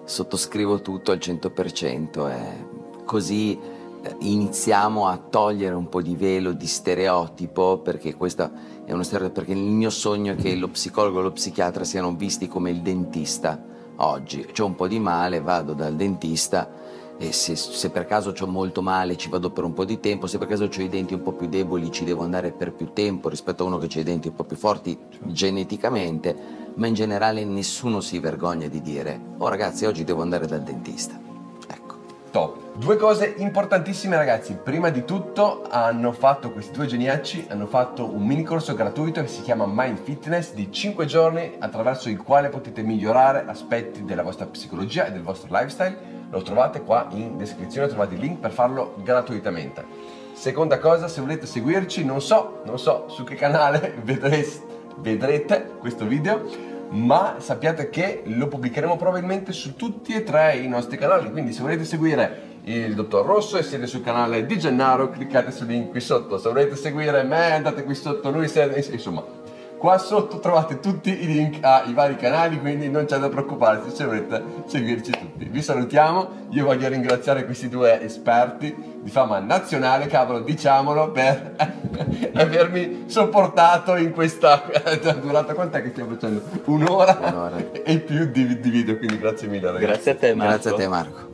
sottoscrivo tutto al 100% e così eh, iniziamo a togliere un po' di velo di stereotipo, perché questo è uno stereotipo, perché il mio sogno è che lo psicologo e lo psichiatra siano visti come il dentista oggi. C'ho un po' di male, vado dal dentista e se, se, per caso ho molto male ci vado per un po' di tempo, se per caso ho i denti un po' più deboli ci devo andare per più tempo rispetto a uno che ha i denti un po' più forti geneticamente, ma in generale nessuno si vergogna di dire oh ragazzi oggi devo andare dal dentista. Top. Due cose importantissime ragazzi, prima di tutto hanno fatto questi due geniacci, hanno fatto un mini corso gratuito che si chiama Mind Fitness di 5 giorni attraverso il quale potete migliorare aspetti della vostra psicologia e del vostro lifestyle lo trovate qua in descrizione, trovate il link per farlo gratuitamente. Seconda cosa, se volete seguirci, non so, non so su che canale vedreste, vedrete questo video, ma sappiate che lo pubblicheremo probabilmente su tutti e tre i nostri canali, quindi se volete seguire il dottor Rosso e siete sul canale di Gennaro cliccate sul link qui sotto, se volete seguire me andate qui sotto, lui siete, insomma Qua sotto trovate tutti i link ai vari canali, quindi non c'è da preoccuparsi se volete seguirci tutti. Vi salutiamo, io voglio ringraziare questi due esperti di fama nazionale, cavolo, diciamolo, per avermi sopportato in questa durata quant'è che stiamo facendo? Un'ora, Un'ora. e più di, di video, quindi grazie mille ragazzi. Grazie a te Marco. Grazie a te Marco.